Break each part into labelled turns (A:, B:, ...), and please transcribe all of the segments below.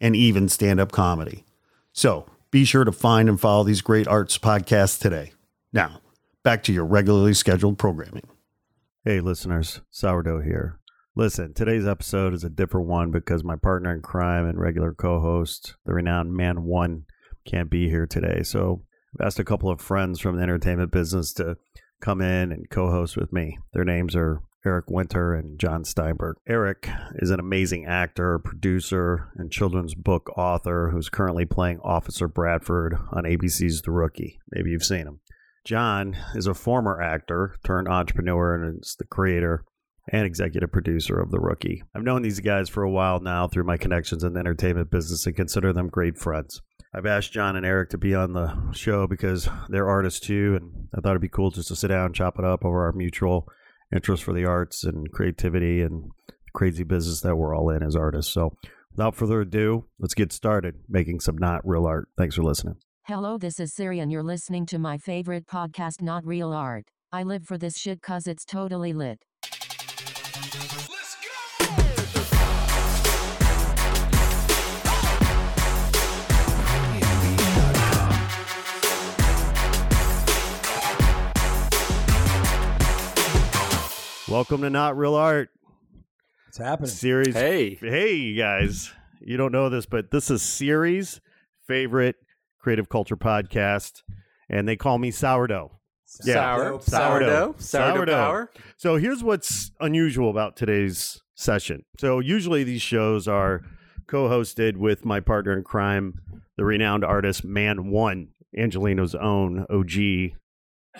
A: and even stand up comedy. So be sure to find and follow these great arts podcasts today. Now, back to your regularly scheduled programming. Hey, listeners, Sourdough here. Listen, today's episode is a different one because my partner in crime and regular co host, the renowned Man One, can't be here today. So I've asked a couple of friends from the entertainment business to come in and co host with me. Their names are Eric Winter and John Steinberg. Eric is an amazing actor, producer, and children's book author who's currently playing Officer Bradford on ABC's The Rookie. Maybe you've seen him. John is a former actor turned entrepreneur and is the creator and executive producer of The Rookie. I've known these guys for a while now through my connections in the entertainment business and consider them great friends. I've asked John and Eric to be on the show because they're artists too, and I thought it'd be cool just to sit down and chop it up over our mutual interest for the arts and creativity and crazy business that we're all in as artists. So, without further ado, let's get started making some not real art. Thanks for listening.
B: Hello, this is Siri, and you're listening to my favorite podcast, Not Real Art. I live for this shit cause it's totally lit.
A: Welcome to Not Real Art
C: What's happening?
A: series.
D: Hey.
A: hey, you guys! You don't know this, but this is Siri's favorite creative culture podcast, and they call me Sourdough. Yeah.
D: Sour,
A: Sourdough.
D: sourdough, sourdough,
A: Sourdough.
D: power.
A: So here's what's unusual about today's session. So usually these shows are co-hosted with my partner in crime, the renowned artist Man One, Angelino's own OG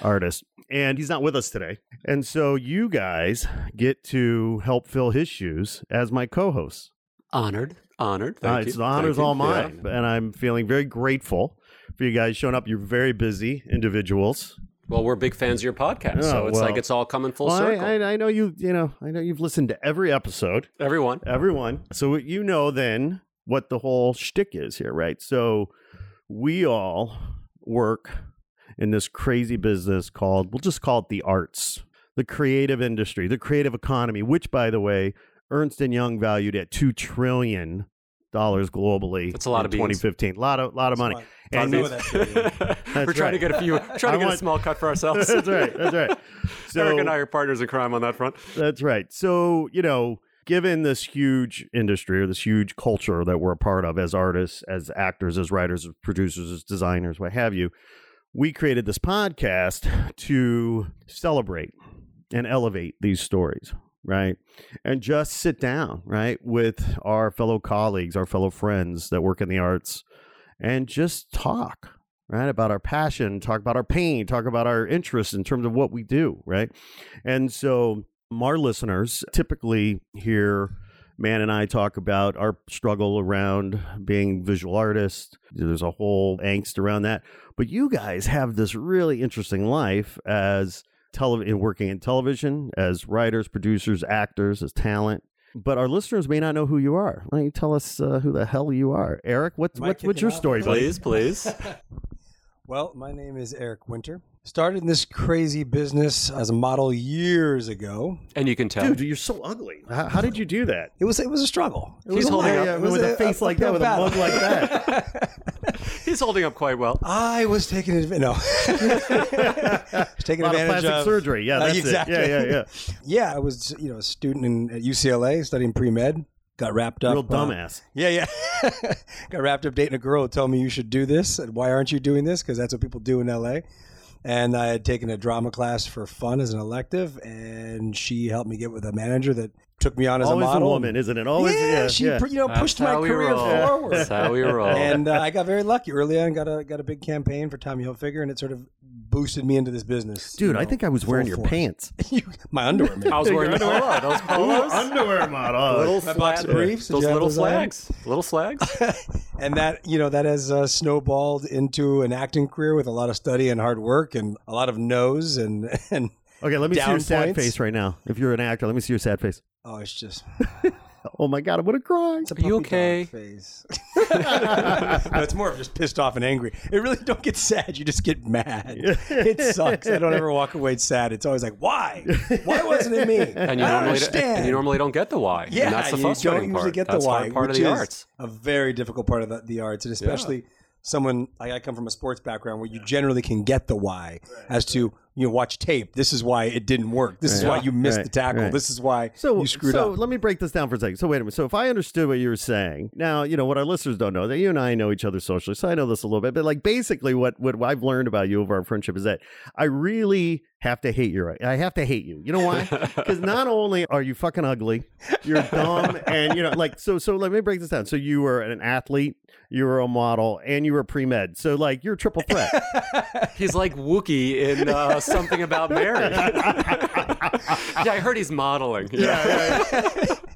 A: artist. And he's not with us today. And so you guys get to help fill his shoes as my co-hosts.
D: Honored, honored.
A: Uh,
D: Thank
A: it's the honors
D: you.
A: all
D: Yeah.
A: mine. And I'm feeling very grateful for you guys showing up. You're very busy individuals.
D: Well, we're big fans of your podcast,
A: Oh,
D: so it's
A: well.
D: like it's all coming full
A: Well,
D: circle.
A: I, I, I know you, you know, I know you've listened to every episode.
D: Everyone.
A: everyone. So you know then what the whole shtick is here, right? So we all work in this crazy business called, we'll just call it the arts, the creative industry, the creative economy, which, by the way, Ernst and Young valued at two trillion dollars globally.
D: That's a lot
A: in
D: of beans.
A: 2015. A lot of, lot of money.
C: And
A: And
C: some that shit,
D: we're trying
A: right.
D: to get a few, trying to get
A: want-
D: a small cut for ourselves.
A: that's right. That's right. So,
D: Eric and I are partners in crime on that front.
A: That's right. So, you know, given this huge industry or this huge culture that we're a part of as artists, as actors, as writers, as producers, as designers, what have you, we created this podcast to celebrate and elevate these stories, right? And just sit down, right, with our fellow colleagues, our fellow friends that work in the arts and just talk, right, about our passion, talk about our pain, talk about our interests in terms of what we do, right? And so our listeners typically hear Man and I talk about our struggle around being visual artists. There's a whole angst around that. But you guys have this really interesting life as tele- working in television, as writers, producers, actors, as talent. But our listeners may not know who you are. Why don't you tell us uh, who the hell you are? Eric, what's,
C: Am I
A: what's, what's your
C: off?
A: story, buddy?
D: Please, please.
C: Well, my name is Eric Winter. Started in this crazy business as a model years ago.
D: And you can tell.
A: Dude, you're so ugly. How, how did you do that?
C: It was it was a struggle. It
D: He's
C: was
D: holding
C: a,
D: up-
C: it
A: with a face like that,
C: uphill
A: with a mug like that.
D: He's holding up quite well.
C: I was taking advantage. No, was taking
A: A lot of plastic
C: of
A: surgery. Yeah,
C: Uh,
A: that's
C: exactly.
A: it. Yeah, yeah, yeah.
C: yeah, I was you know a student in, at UCLA studying pre med. Got wrapped up.
A: Real
C: uh,
A: dumbass.
C: Yeah, yeah. Got wrapped up dating a girl who told me you should do this. And why aren't you doing this? Because that's what people do in LA. And I had taken a drama class for fun as an elective, and she helped me get with a manager that took me on as
A: Always
C: a model.
A: woman, isn't it? Always,
C: yeah,
A: yeah.
C: she
A: yeah.
C: you know
D: That's
C: pushed my career
D: roll.
C: forward.
D: That's how we roll.
C: and uh, I got very lucky early on. Got a got a big campaign for Tommy Hilfiger, and it sort of boosted me into this business.
A: Dude,
C: you
A: I think I was wearing your
C: force.
A: pants.
C: My underwear, man.
D: I was wearing the polo. Those polos.
A: underwear model.
D: Little
C: My box of briefs,
D: Those little
C: those
D: flags. Little flags.
C: and that you know that has uh, snowballed into an acting career with a lot of study and hard work and a lot of no's and and
A: Okay, let me see
C: Down
A: your sad
C: points.
A: face right now. If you're an actor, let me see your sad face.
C: oh, it's just
A: Oh my god, I'm gonna cry.
C: it's a
D: Are you okay?
C: Face. no, it's more of just pissed off and angry. It really don't get sad. You just get mad. It sucks. I don't ever walk away sad. It's always like, why? Why wasn't it me?
D: And you
C: I don't
D: normally
C: understand.
D: and you normally don't get the why.
C: Yeah,
D: and that's the
C: you don't
D: part.
C: usually get
D: that's
C: the why,
D: hard part of the
C: is
D: arts.
C: A very difficult part of the, the arts, and especially someone like I come from a sports background where you generally can get the why as to you know watch tape. This is why it didn't work. This is why you missed
A: Right,
C: the tackle.
A: right.
C: This is why
A: So
C: you screwed
A: so
C: up.
A: let me break this down for a second. So wait a minute. So if I understood what you were saying, now you know what our listeners don't know that you and I know each other socially. So I know this a little bit, but like basically what what I've learned about you over our friendship is that I really have to hate you. I have to hate you. You know why? Because not only are you fucking ugly, you're dumb, and you know like so. So let me break this down. So you were an athlete, you were a model, and you were pre med. So like you're a triple threat.
D: He's like Wookie in uh, something about Mary. yeah, I heard he's modeling. Yeah.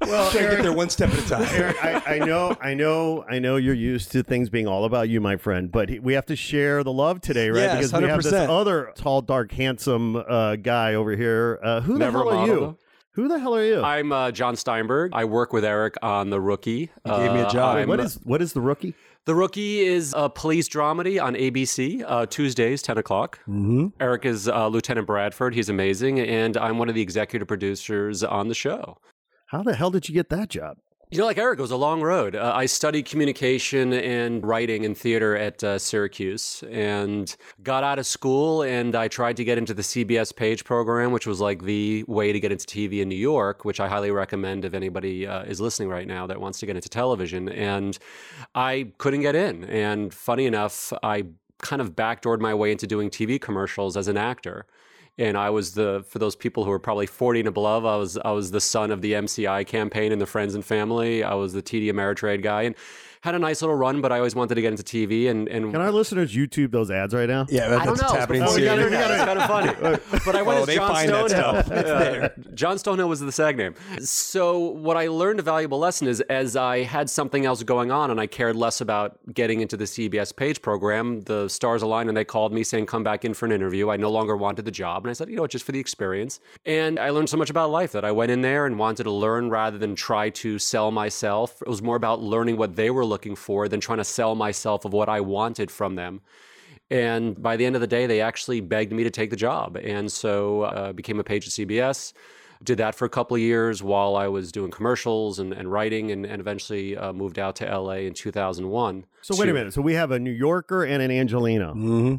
A: well,
C: Try to get there one step at a time.
A: Eric, I, I know, I know, I know you're used to things being all about you, my friend. But we have to share the love today, right?
C: Yes,
A: because we have this other tall, dark, handsome uh, guy over here. Uh, who the hell are you?
D: though.
A: Who the hell are you?
D: I'm uh, John Steinberg. I work with Eric on The Rookie.
C: He gave me a
D: Uh,
C: job.
D: I'm-
A: what is what is the rookie?
D: The Rookie is a police dramedy on ABC, uh, Tuesdays, 10 o'clock.
C: Mm-hmm.
D: Eric is uh, Lieutenant Bradford. He's amazing. And I'm one of the executive producers on the show.
A: How the hell did you get that job?
D: You know, like Eric, it was a long road. Uh, I studied communication and writing and theater at uh, Syracuse and got out of school and I tried to get into the CBS Page program, which was like the way to get into TV in New York, which I highly recommend if anybody uh, is listening right now that wants to get into television. And I couldn't get in. And funny enough, I kind of backdoored my way into doing TV commercials as an actor and I was the for those people who are probably 40 and above. I was I was the son of the MCI campaign and the Friends and Family. I was the TD Ameritrade guy and had a nice little run. But I always wanted to get into TV and and
A: Can our listeners YouTube those ads right now?
C: Yeah, that,
D: I don't
C: that's
D: know.
C: what's happening.
D: Oh, it's
C: in
D: before the
C: Syria.
D: internet. It's kind of funny. But I went
C: Oh,
D: as John
C: find that
D: Stonehill.
C: stuff.
D: Yeah. John Stonehill was the SAG name. So what I learned a valuable lesson is as I had something else going on and I cared less about getting into the CBS Page program, the stars aligned and they called me saying, come back in for an interview. I no longer wanted the job. And I said, you know, just for the experience. And I learned so much about life that I went in there and wanted to learn rather than try to sell myself. It was more about learning what they were looking for than trying to sell myself of what I wanted from them. And by the end of the day, they actually begged me to take the job. And so uh, became a page at CBS. Did that for a couple of years while I was doing commercials and, and writing, and, and eventually uh, moved out to LA in 2001.
A: So wait a minute. So we have a New Yorker and an Angelino.
C: Mm-hmm.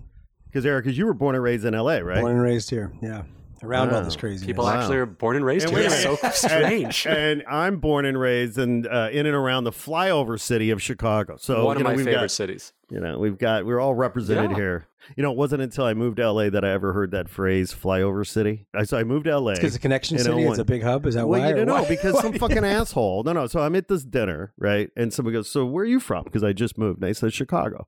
A: Because Eric, because you were born and raised in L.A., right?
C: Born and raised here. Yeah, around all this crazy.
D: People
A: Wow.
D: actually are born and raised
A: And
D: here. It's so strange.
A: And, and I'm born and raised in uh, in and around the flyover city of Chicago. So
D: One of
A: know,
D: my
A: we've
D: favorite
A: got-
D: cities.
A: You know, we've got we're all represented
D: Yeah.
A: here. You know, it wasn't until I moved to LA that I ever heard that phrase "flyover city." I so I moved to LA
C: because the connection city.
A: 01.
C: It's a big hub. Is that
A: Well,
C: why?
A: you
C: or
A: don't know because some fucking asshole. No, no. So I'm at this dinner, right? And somebody goes, "So where are you from?" Because I just moved. And I said, "Chicago."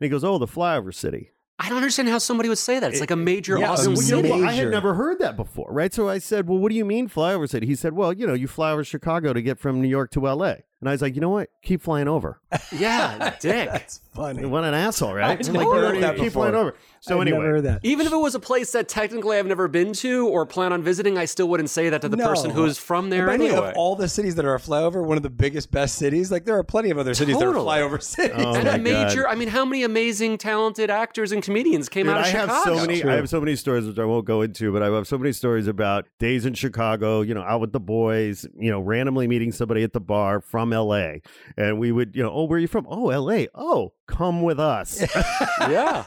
A: And he goes, "Oh, the flyover city."
D: I don't understand how somebody would say that. It's like a major,
C: yeah,
D: awesome
C: well,
A: Well, you know
D: city.
A: what? I had never heard that before, right? So I said, "Well, what do you mean flyover city?" He said, "Well, you know, you fly over Chicago to get from New York to L.A." And I was like, "You know what? Keep flying over."
D: Yeah, dick.
C: That's funny.
A: What an asshole, right?
C: I
A: I'm
C: heard that
A: keep
C: before.
A: flying over. So
C: I've
A: anyway,
C: never heard that.
D: Even if it was a place that technically I've never been to or plan on visiting, I still wouldn't say that to the
C: No.
D: person who's from there
C: And way,
D: anyway.
C: Of all the cities that are a flyover, one of the biggest, best cities. Like there are plenty of other cities that are flyover oh cities.
A: Oh,
D: and a major,
A: God.
D: I mean, how many amazing, talented actors and comedians came
A: Dude,
D: out of
A: I
D: Chicago?
A: have so many.
C: True.
A: I have so many stories which I won't go into, but I have so many stories about days in Chicago. You know, out with the boys. You know, randomly meeting somebody at the bar from L.A. and we would, you know, oh, where are you from? Oh, L.A. Oh, come with us.
D: yeah.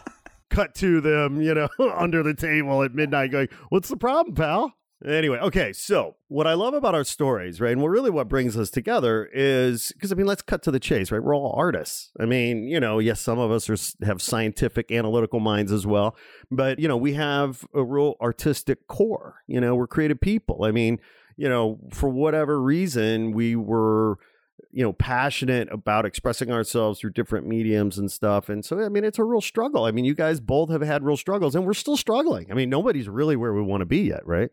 A: Cut to them, you know, under the table at midnight, going, "What's the problem, pal?" Anyway, okay, so what I love about our stories, right, and what really what brings us together is because I mean, let's cut to the chase, right? We're all artists. I mean, you know, yes, some of us are have scientific, analytical minds as well, but you know, we have a real artistic core. You know, we're creative people. I mean, you know, for whatever reason, we were you know passionate about expressing ourselves through different mediums and stuff. And so i mean it's a real struggle. I mean you guys both have had real struggles and we're still struggling. I mean nobody's really where we want to be yet right?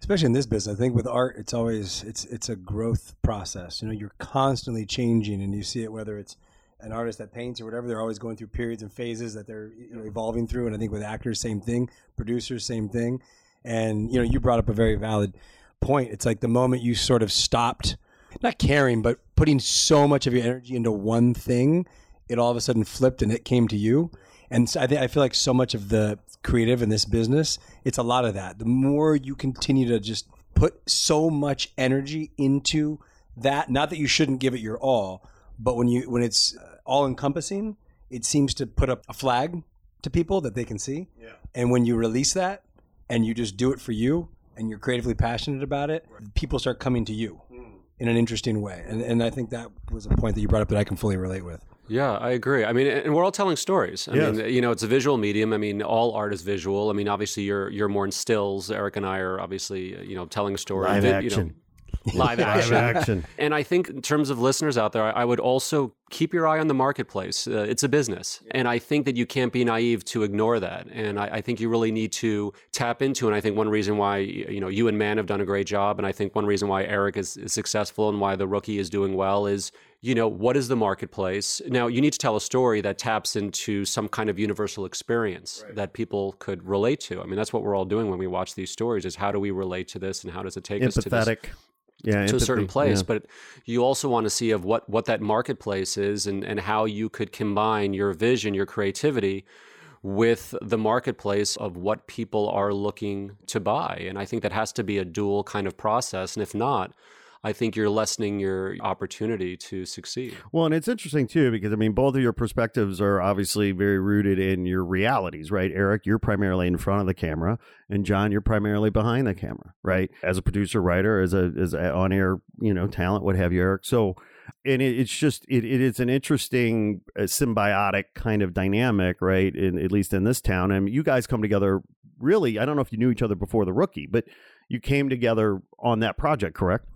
C: Especially in this business i think with art it's always it's it's a growth process. You know you're constantly changing and you see it whether it's an artist that paints or whatever they're always going through periods and phases that they're you know, evolving through. And i think with actors same thing producers same thing. And you know you brought up a very valid point. It's like the moment you sort of stopped not caring, but putting so much of your energy into one thing, it all of a sudden flipped and it came to you. And so I think I feel like so much of the creative in this business, it's a lot of that. The more you continue to just put so much energy into that, not that you shouldn't give it your all, but when you when it's uh, all encompassing, it seems to put up a flag to people that they can see. Yeah. And when you release that and you just do it for you and you're creatively passionate about it, people start coming to you in an interesting way. And, and I think that was a point that you brought up that I can fully relate with.
D: Yeah, I agree. I mean, and we're all telling stories. I
A: Yes.
D: mean, you know, it's a visual medium. I mean, all art is visual. I mean, obviously, you're you're more in stills. Eric and I are obviously, you know, telling a story.
A: Live
D: Vi- you know,
A: action.
D: live
A: live
D: action.
A: action
D: And I think, in terms of listeners out there, I I would also keep your eye on the marketplace. Uh, it's a business. And I think that you can't be naive to ignore that. And I, I think you really need to tap into. And I think one reason why, you know, you and Man have done a great job. And I think one reason why Eric is, is successful and why the rookie is doing well is, you know, what is the marketplace? Now, you need to tell a story that taps into some kind of universal experience that people could relate to. I mean, that's what we're all doing when we watch these stories is how do we relate to this and how does it take us to this
A: empathetic yeah
D: to a certain place
A: yeah.
D: but you also want to see of what what that marketplace is and and how you could combine your vision your creativity with the marketplace of what people are looking to buy and i think that has to be a dual kind of process and if not i think you're lessening your opportunity to succeed
A: Well, and it's interesting too because I mean, both of your perspectives are obviously very rooted in your realities, right? Eric, you're primarily in front of the camera, and John, you're primarily behind the camera, right? As a producer, writer, as a as on air, you know, talent, what have you, Eric. So, and it, it's just it, it is an interesting uh, symbiotic kind of dynamic, right? In at least in this town, and you guys come together. Really, I don't know if you knew each other before the rookie, but you came together on that project, correct?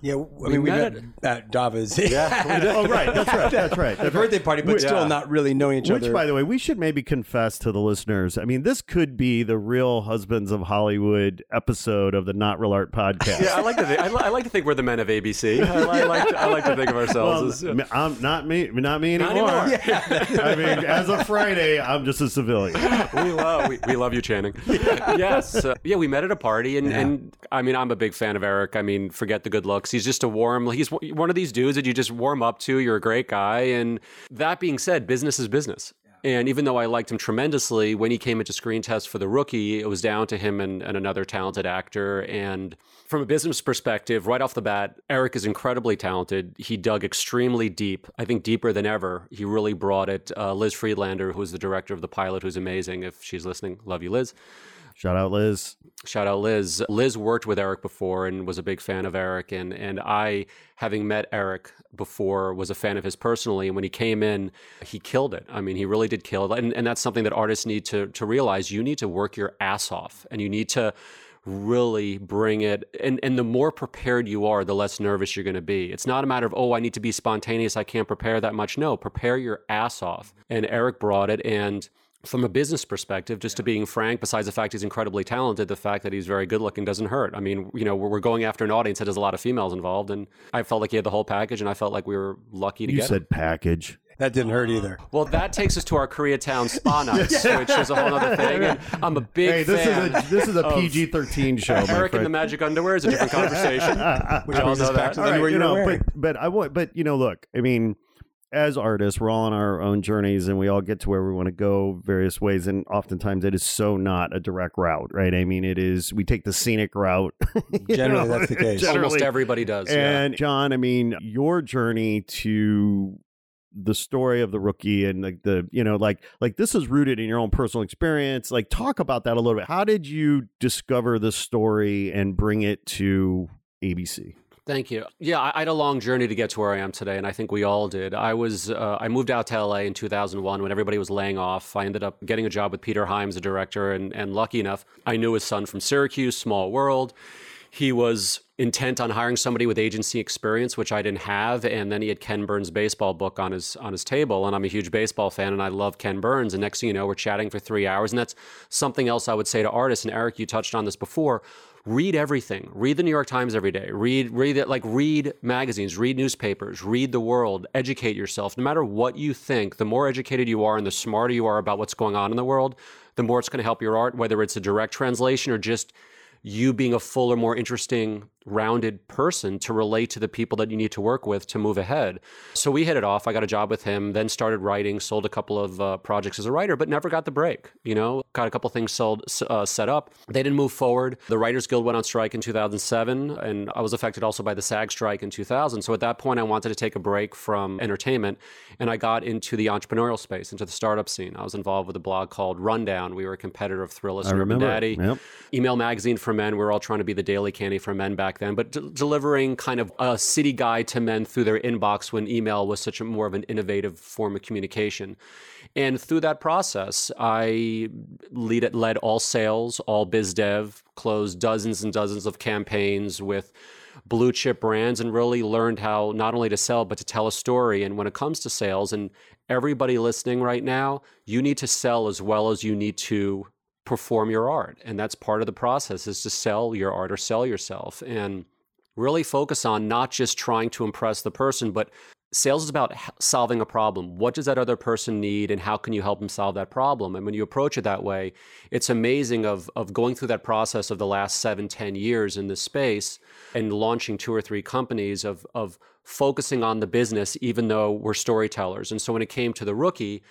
C: Yeah, I mean, we, met, at Dava's. Yeah,
A: oh, right. That's right. That's right.
C: the
A: That's right.
C: birthday party, but still not really knowing each
A: Which,
C: other.
A: Which, by the way, we should maybe confess to the listeners. I mean, this could be the Real Husbands of Hollywood episode of the Not Real Art podcast.
D: yeah i like to think, I, li- I like to think we're the men of abc i, li- I like, to, I like to think of ourselves
A: Well,
D: as
A: I'm not me, not me
D: Not
A: anymore.
D: anymore.
A: I mean, as of Friday, I'm just a civilian.
D: we love we, we love you, Channing. yes, uh, yeah. We met at a party, and, and I mean, I'm a big fan of Eric. I mean, forget the good looks. He's just a warm. He's one of these dudes that you just warm up to. You're a great guy. And that being said, business is business. And even though I liked him tremendously, when he came into screen test for the rookie, it was down to him and, and another talented actor. And from a business perspective, right off the bat, Eric is incredibly talented. He dug extremely deep, I think deeper than ever. He really brought it. Uh, Liz Friedlander, who's the director of the pilot, who's amazing. If she's listening, love you, Liz.
A: Shout out, Liz.
D: Shout out Liz. Liz worked with Eric before and was a big fan of Eric. And, and I, having met Eric before, was a fan of his personally. And when he came in, he killed it. I mean, he really did kill it. And, and that's something that artists need to, to realize. You need to work your ass off and you need to really bring it. And, and the more prepared you are, the less nervous you're going to be. It's not a matter of, oh, I need to be spontaneous. I can't prepare that much. No, prepare your ass off. And Eric brought it. And from a business perspective, just to being frank, besides the fact he's incredibly talented, the fact that he's very good looking doesn't hurt. I mean, you know, we're we're going after an audience that has a lot of females involved, and I felt like he had the whole package, and I felt like we were lucky to
A: You
D: get him.
A: said package.
C: that didn't hurt either.
D: Well, that takes us to our Koreatown spa nights, which is a whole other thing. And I'm a big
A: Hey, this
D: fan.
A: is a this is a PG thirteen show. my
D: Eric and the. Magic Underwear is a different conversation.
C: Which
D: all
C: brings us
D: know
C: back
D: that.
C: to the
A: right,
C: underwear
A: you
C: you
A: know, but but I want, but you know, look, I mean, as artists, we're all on our own journeys, and we all get to where we want to go various ways, and oftentimes it is so not a direct route, right? I mean, it is we take the scenic route.
C: Generally,
A: know,
C: that's the case.
A: generally.
D: Almost everybody does. yeah.
A: And John, I mean, your journey to the story of the rookie and like the you know like like this is rooted in your own personal experience like talk about that a little bit how did you discover the story and bring it to abc
D: Thank you. Yeah, I had a long journey to get to where I am today, and I think we all did. I was uh, I moved out to LA in 2001 when everybody was laying off. I ended up getting a job with Peter Hyams, the director, and and lucky enough, I knew his son from Syracuse, small world. He was intent on hiring somebody with agency experience, which I didn't have. And then he had Ken Burns' baseball book on his on his table, and I'm a huge baseball fan, and I love Ken Burns. And next thing you know, we're chatting for three hours, and that's something else I would say to artists. And Eric, you touched on this before. Read everything. Read the New York Times every day. Read read it like read magazines, read newspapers, read the world, educate yourself. No matter what you think, the more educated you are and the smarter you are about what's going on in the world, the more it's going to help your art, whether it's a direct translation or just you being a fuller, more interesting, rounded person to relate to the people that you need to work with to move ahead. So we hit it off. I got a job with him, then started writing, sold a couple of uh, projects as a writer, but never got the break. You know, got a couple things sold, uh, set up. They didn't move forward. The Writers Guild went on strike in 2007, and I was affected also by the SAG strike in 2000. So at that point, I wanted to take a break from entertainment, and I got into the entrepreneurial space, into the startup scene. I was involved with a blog called Rundown. We were a competitor of Thrillist
A: I
D: and Urban
A: remember.
D: Daddy.
A: Yep.
D: Email magazine for men. We were all trying to be the daily candy for men back then, but d- delivering kind of a city guide to men through their inbox when email was such a more of an innovative form of communication. And through that process, I lead, led all sales, all biz dev, closed dozens and dozens of campaigns with blue chip brands and really learned how not only to sell but to tell a story and when it comes to sales and everybody listening right now you need to sell as well as you need to perform your art. And that's part of the process is to sell your art or sell yourself and really focus on not just trying to impress the person but sales is about solving a problem. What does that other person need and how can you help them solve that problem? And when you approach it that way it's amazing of, of going through that process of the last seven ten years in this space and launching two or three companies of, of focusing on the business even though we're storytellers. And so when it came to the rookie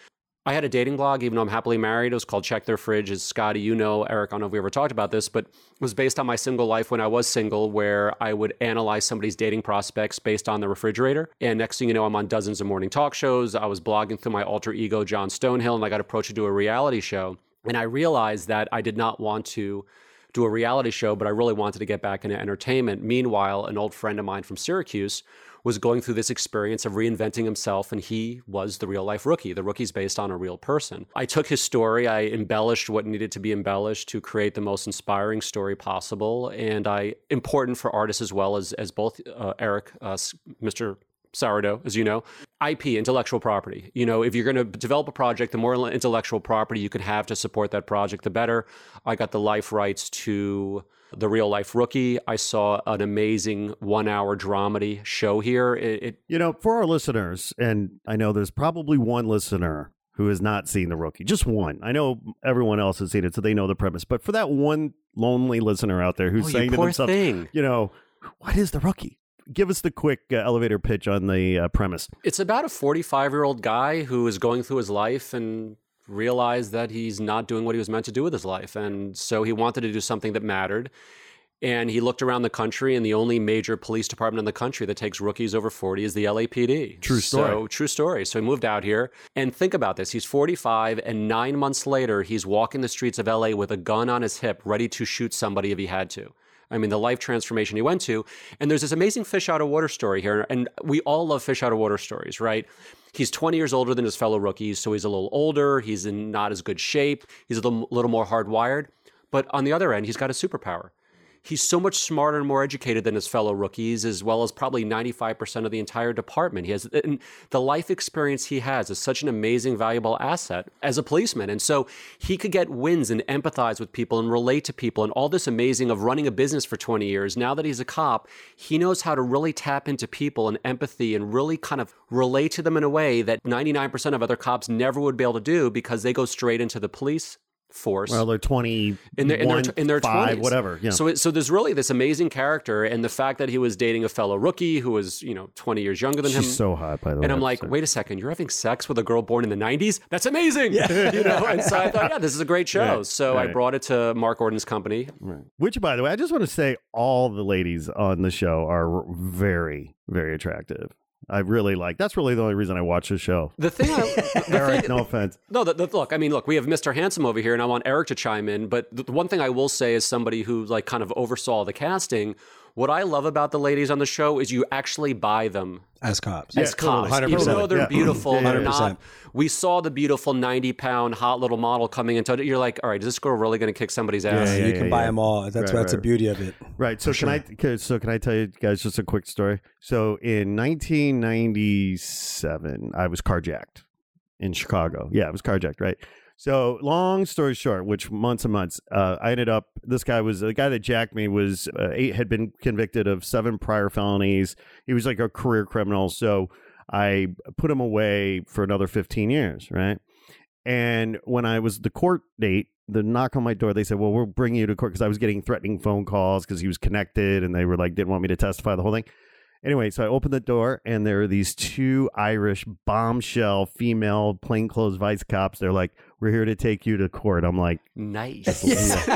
D: I had a dating blog, even though I'm happily married. It was called Check Their Fridge. As Scotty, you know, Eric, I don't know if we ever talked about this, but it was based on my single life when I was single, where I would analyze somebody's dating prospects based on the refrigerator. And next thing you know, I'm on dozens of morning talk shows. I was blogging through my alter ego, John Stonehill, and I got approached to do a reality show. And I realized that I did not want to do a reality show, but I really wanted to get back into entertainment. Meanwhile, an old friend of mine from Syracuse was going through this experience of reinventing himself, and he was the real life rookie. The rookie's based on a real person. I took his story, I embellished what needed to be embellished to create the most inspiring story possible, and I important for artists as well as as both uh, Eric, uh, Mr. Sourdough, as you know, IP, intellectual property. You know, if you're going to develop a project, the more intellectual property you can have to support that project, the better. I got the life rights to the real life rookie. I saw an amazing one hour dramedy show here. It, it,
A: You know, for our listeners, and I know there's probably one listener who has not seen the rookie, just one. I know everyone else has seen it, so they know the premise. But for that one lonely listener out there who's
D: oh,
A: saying to themselves,
D: thing.
A: you know, what is the rookie? Give us the quick uh, elevator pitch on the uh, premise.
D: It's about a 45 year old guy who is going through his life and realized that he's not doing what he was meant to do with his life. And so he wanted to do something that mattered. And he looked around the country, and the only major police department in the country that takes rookies over 40 is the LAPD.
A: True story.
D: So, true story. So he moved out here. And think about this he's 45, and nine months later, he's walking the streets of LA with a gun on his hip, ready to shoot somebody if he had to. I mean, the life transformation he went to. And there's this amazing fish out of water story here. And we all love fish out of water stories, right? He's 20 years older than his fellow rookies, so he's a little older. He's in not as good shape. He's a little, little more hardwired. But on the other end, he's got a superpower. He's so much smarter and more educated than his fellow rookies, as well as probably 95% of the entire department. He has the life experience he has is such an amazing, valuable asset as a policeman. And so he could get wins and empathize with people and relate to people and all this amazing of running a business for 20 years. Now that he's a cop, he knows how to really tap into people and empathy and really kind of relate to them in a way that 99% of other cops never would be able to do because they go straight into the police force
A: Well, they're 20,
D: in their in their, in their
A: five,
D: 20s.
A: whatever. Yeah.
D: So it, so there's really this amazing character, and the fact that he was dating a fellow rookie who was you know 20 years younger than him.
A: So hot, by the way.
D: and I'm like, wait a second, you're having sex with a girl born in the 90s? That's amazing. you know, and so I thought, yeah, this is a great show.
A: Right,
D: so I brought it to Mark Gordon's company.
A: Right. Which, by the way, I just want to say all the ladies on the show are very, very attractive. I really like. That's really the only reason I watch the show.
D: The thing, I, the
A: Eric,
D: thing
A: no offense.
D: No, the, the, look, I mean, look, we have Mr. Handsome over here, and I want Eric to chime in. But the, the one thing I will say, as somebody who like kind of oversaw the casting, What I love about the ladies on the show is you actually buy them
C: as cops.
D: as
A: totally.
D: cops, even
C: 100%.
D: though they're
A: Yeah.
D: beautiful.
A: Yeah, yeah,
D: they're not. We saw the beautiful ninety-pound hot little model coming into. it. You're like, all right, is this girl really going to kick somebody's ass?
A: Yeah, yeah,
C: you can buy them all. That's
A: Right,
C: that's the beauty of it.
A: Right. So can I? So can I tell you guys just a quick story? So in 1997, I was carjacked in Chicago. Yeah, I was carjacked. Right. So long story short, which months and months, uh, I ended up. This guy was the guy that jacked me was uh, eight had been convicted of seven prior felonies. He was like a career criminal. So I put him away for another 15 years. Right. And when I was the court date, the knock on my door, they said, "Well, we'll bring you to court," because I was getting threatening phone calls because he was connected, and they were like, didn't want me to testify the whole thing. Anyway, so I opened the door, and there are these two Irish bombshell female plainclothes vice cops. They're like, "We're here to take you to court." I'm like,
D: Nice.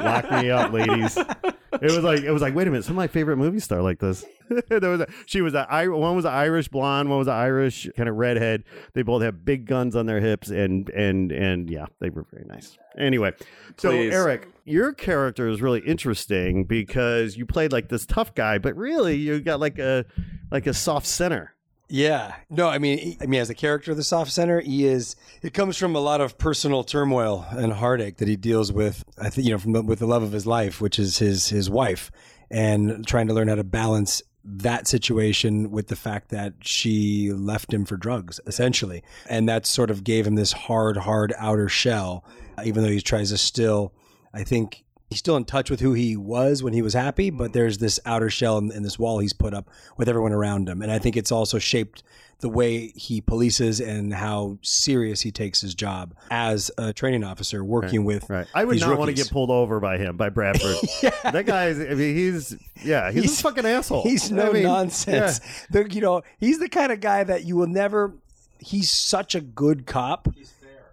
A: "Lock me up, ladies." It was like it was like, wait a minute, some of my favorite movie star like this. there was a, she was a I- one was an Irish blonde, one was an Irish kind of redhead. They both have big guns on their hips, and and and yeah, they were very nice. Anyway, so
D: Please.
A: Eric, your character is really interesting because you played like this tough guy, but really you got like a like a soft center.
C: Yeah. No, I mean, I mean, as a character of the soft center, he is. It comes from a lot of personal turmoil and heartache that he deals with. I think you know, from the, with the love of his life, which is his his wife, and trying to learn how to balance that situation with the fact that she left him for drugs, essentially, and that sort of gave him this hard, hard outer shell. Even though he tries to still, I think he's still in touch with who he was when he was happy, but there's this outer shell and, and this wall he's put up with everyone around him. And I think it's also shaped the way he polices and how serious he takes his job as a training officer working with
A: Right. I would
C: these
A: not want to get pulled over by him, by Bradford. That guy's, I mean, he's, yeah, he's,
C: He's-
A: a fucking asshole.
C: He's no
A: I mean,
C: nonsense. The, you know, he's the kind of guy that you will never. He's such a good cop. He's.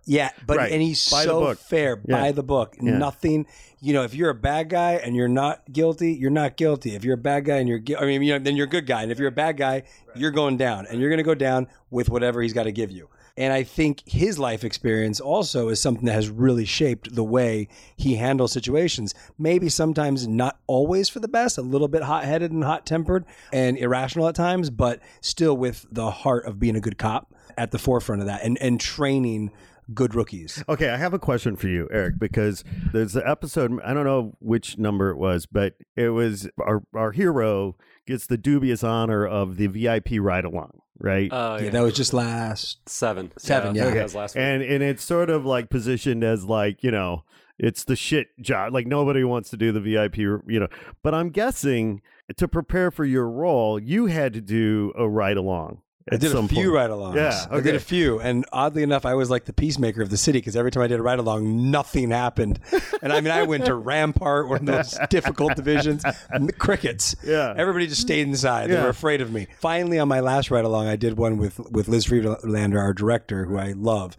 C: Yeah, but
A: Right.
C: and he's
A: By
C: so fair
A: Yeah.
C: by the book.
A: Yeah.
C: Nothing. You know, if you're a bad guy and you're not guilty, you're not guilty. If you're a bad guy and you're, gui- I mean, you know, then you're a good guy. And if you're a bad guy, you're going down, and you're going to go down with whatever he's got to give you. And I think his life experience also is something that has really shaped the way he handles situations. Maybe sometimes not always for the best, a little bit hot headed and hot tempered and irrational at times, but still with the heart of being a good cop at the forefront of that and, and training good rookies.
A: Okay, I have a question for you, Eric, because there's an episode. I don't know which number it was, but it was our our hero gets the dubious honor of the VIP ride along, right?
D: Uh,
C: Yeah, that was just last.
D: seven.
C: Seven, yeah.
D: That was last week.
A: and and it's sort of like positioned as like you know it's the shit job. Like nobody wants to do the VIP, you know. But I'm guessing to prepare for your role, you had to do a ride along.
C: I did a few
A: point.
C: ride alongs.
A: Yeah,
C: I did a few. And oddly enough, I was like the peacemaker of the city because every time I did a ride along, nothing happened. And I mean, I went to Rampart, one of those difficult divisions, and the crickets.
A: Yeah.
C: Everybody just stayed inside. They were afraid of me. Finally, on my last ride along, I did one with, with Liz Friedlander, our director, who I love.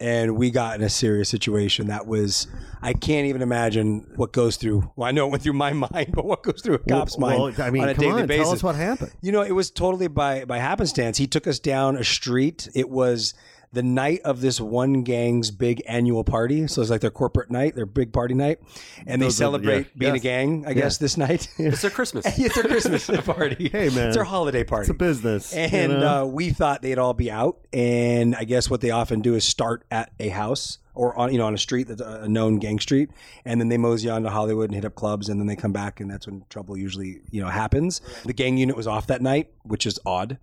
C: And we got in a serious situation that was, I can't even imagine what goes through. Well, I know it went through my mind, but what goes through a cop's
A: well,
C: mind
A: I mean,
C: on a daily
A: on,
C: basis.
A: tell us what happened.
C: You know, it was totally by by happenstance. He took us down a street. It was the night of this one gang's big annual party. So it's like their corporate night, their big party night, and they
A: Those are-
C: celebrate
A: yeah.
C: being a gang. I guess this night.
D: it's their Christmas.
C: it's their Christmas party.
A: Hey, man.
C: it's their holiday party.
A: It's a business, you
C: And
A: know?
C: uh, we thought they'd all be out, and I guess what they often do is start at a house or on you know on a street that's a known gang street, and then they mosey on to Hollywood and hit up clubs, and then they come back, and that's when trouble usually you know happens. The gang unit was off that night, which is odd.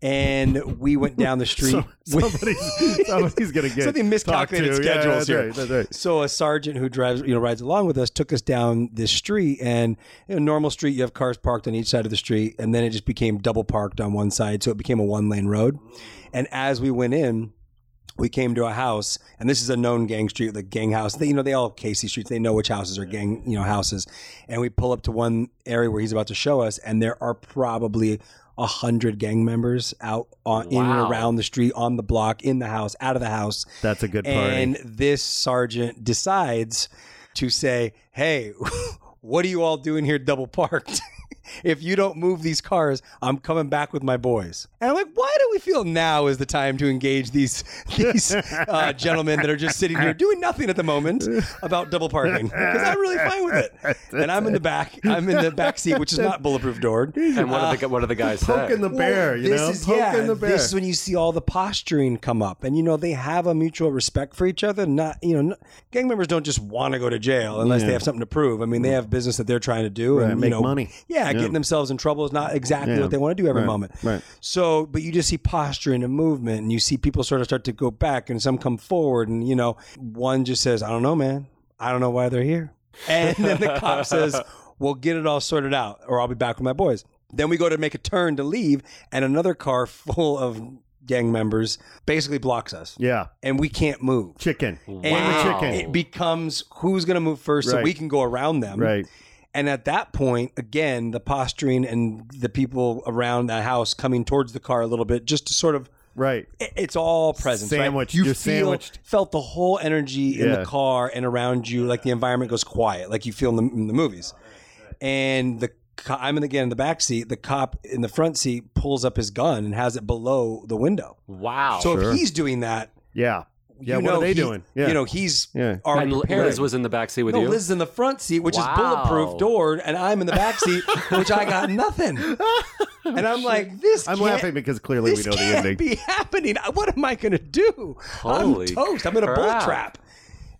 C: And we went down the street.
A: So, somebody's, somebody's gonna get
C: Something miscalculated
A: to. Yeah,
C: schedules
A: that's
C: here.
A: right, that's right.
C: So a sergeant who drives, you know, rides along with us took us down this street, and you know, normal street, you have cars parked on each side of the street, and then it just became double parked on one side, so it became a one lane road. And as we went in, we came to a house, and this is a known gang street, the gang house. They, you know, they all Casey streets. They know which houses are gang, you know, houses. And we pull up to one area where he's about to show us, and there are probably a hundred gang members out on in and around the street, on the block, in the house, out of the house.
A: That's a good party.
C: And this sergeant decides to say, "Hey, what are you all doing here double parked?" if you don't move these cars, I'm coming back with my boys. And I'm like, why do we feel now is the time to engage these these uh, gentlemen that are just sitting here doing nothing at the moment about double parking? Because I'm really fine with it. And I'm in the back. I'm in the back seat, which is not bulletproof doored.
D: And what, do the, what do the guys say?
A: Poking the bear, you
C: this
A: know,
C: is
A: poking
C: yeah.
A: the bear.
C: This is when you see all the posturing come up, and you know they have a mutual respect for each other. Not you know, n- gang members don't just want to go to jail unless they have something to prove. I mean, they have business that they're trying to do,
A: Right,
C: and
A: make
C: you know,
A: money.
C: Yeah,
A: Yeah.
C: getting themselves in trouble is not exactly
A: Yeah.
C: what they want to do every
A: Right,
C: moment.
A: right.
C: So, but you just see posturing and movement, and you see people sort of start to go back, and some come forward, and you know, one just says, "I don't know, man. I don't know why they're here," and then the cop says, "We'll get it all sorted out, or I'll be back with my boys." Then we go to make a turn to leave, and another car full of gang members basically blocks us,
A: yeah,
C: and we can't move.
A: chicken.
C: And
D: Wow.
A: chicken.
C: it becomes who's going to move first so we can go around them.
A: Right.
C: And at that point, again, the posturing and the people around that house coming towards the car a little bit, just to sort of,
A: Right.
C: it- it's all present.
A: Sandwiched.
C: Right? You
A: You're
C: feel,
A: sandwiched.
C: felt the whole energy in
A: Yeah.
C: the car and around you, like the environment goes quiet, like you feel in the, in the movies. And the co- I'm in again in the back seat. The cop in the front seat pulls up his gun and has it below the window.
D: Wow.
C: So
A: Sure.
C: if he's doing that,
A: Yeah. Yeah.
C: you
A: what
C: know
A: are they
C: he-
A: doing? Yeah.
C: You know he's
A: Yeah.
C: already
D: and. Liz was in the back seat with
C: No,
D: you.
C: Liz is in the front seat, which
D: Wow.
C: is bulletproof door, and I'm in the back seat, which I got nothing. And I'm like, this.
A: I'm
C: can't-
A: laughing because clearly we know the
C: can't
A: ending.
C: be happening. What am I going to do?
D: Holy
C: I'm toast. I'm in a bullet trap.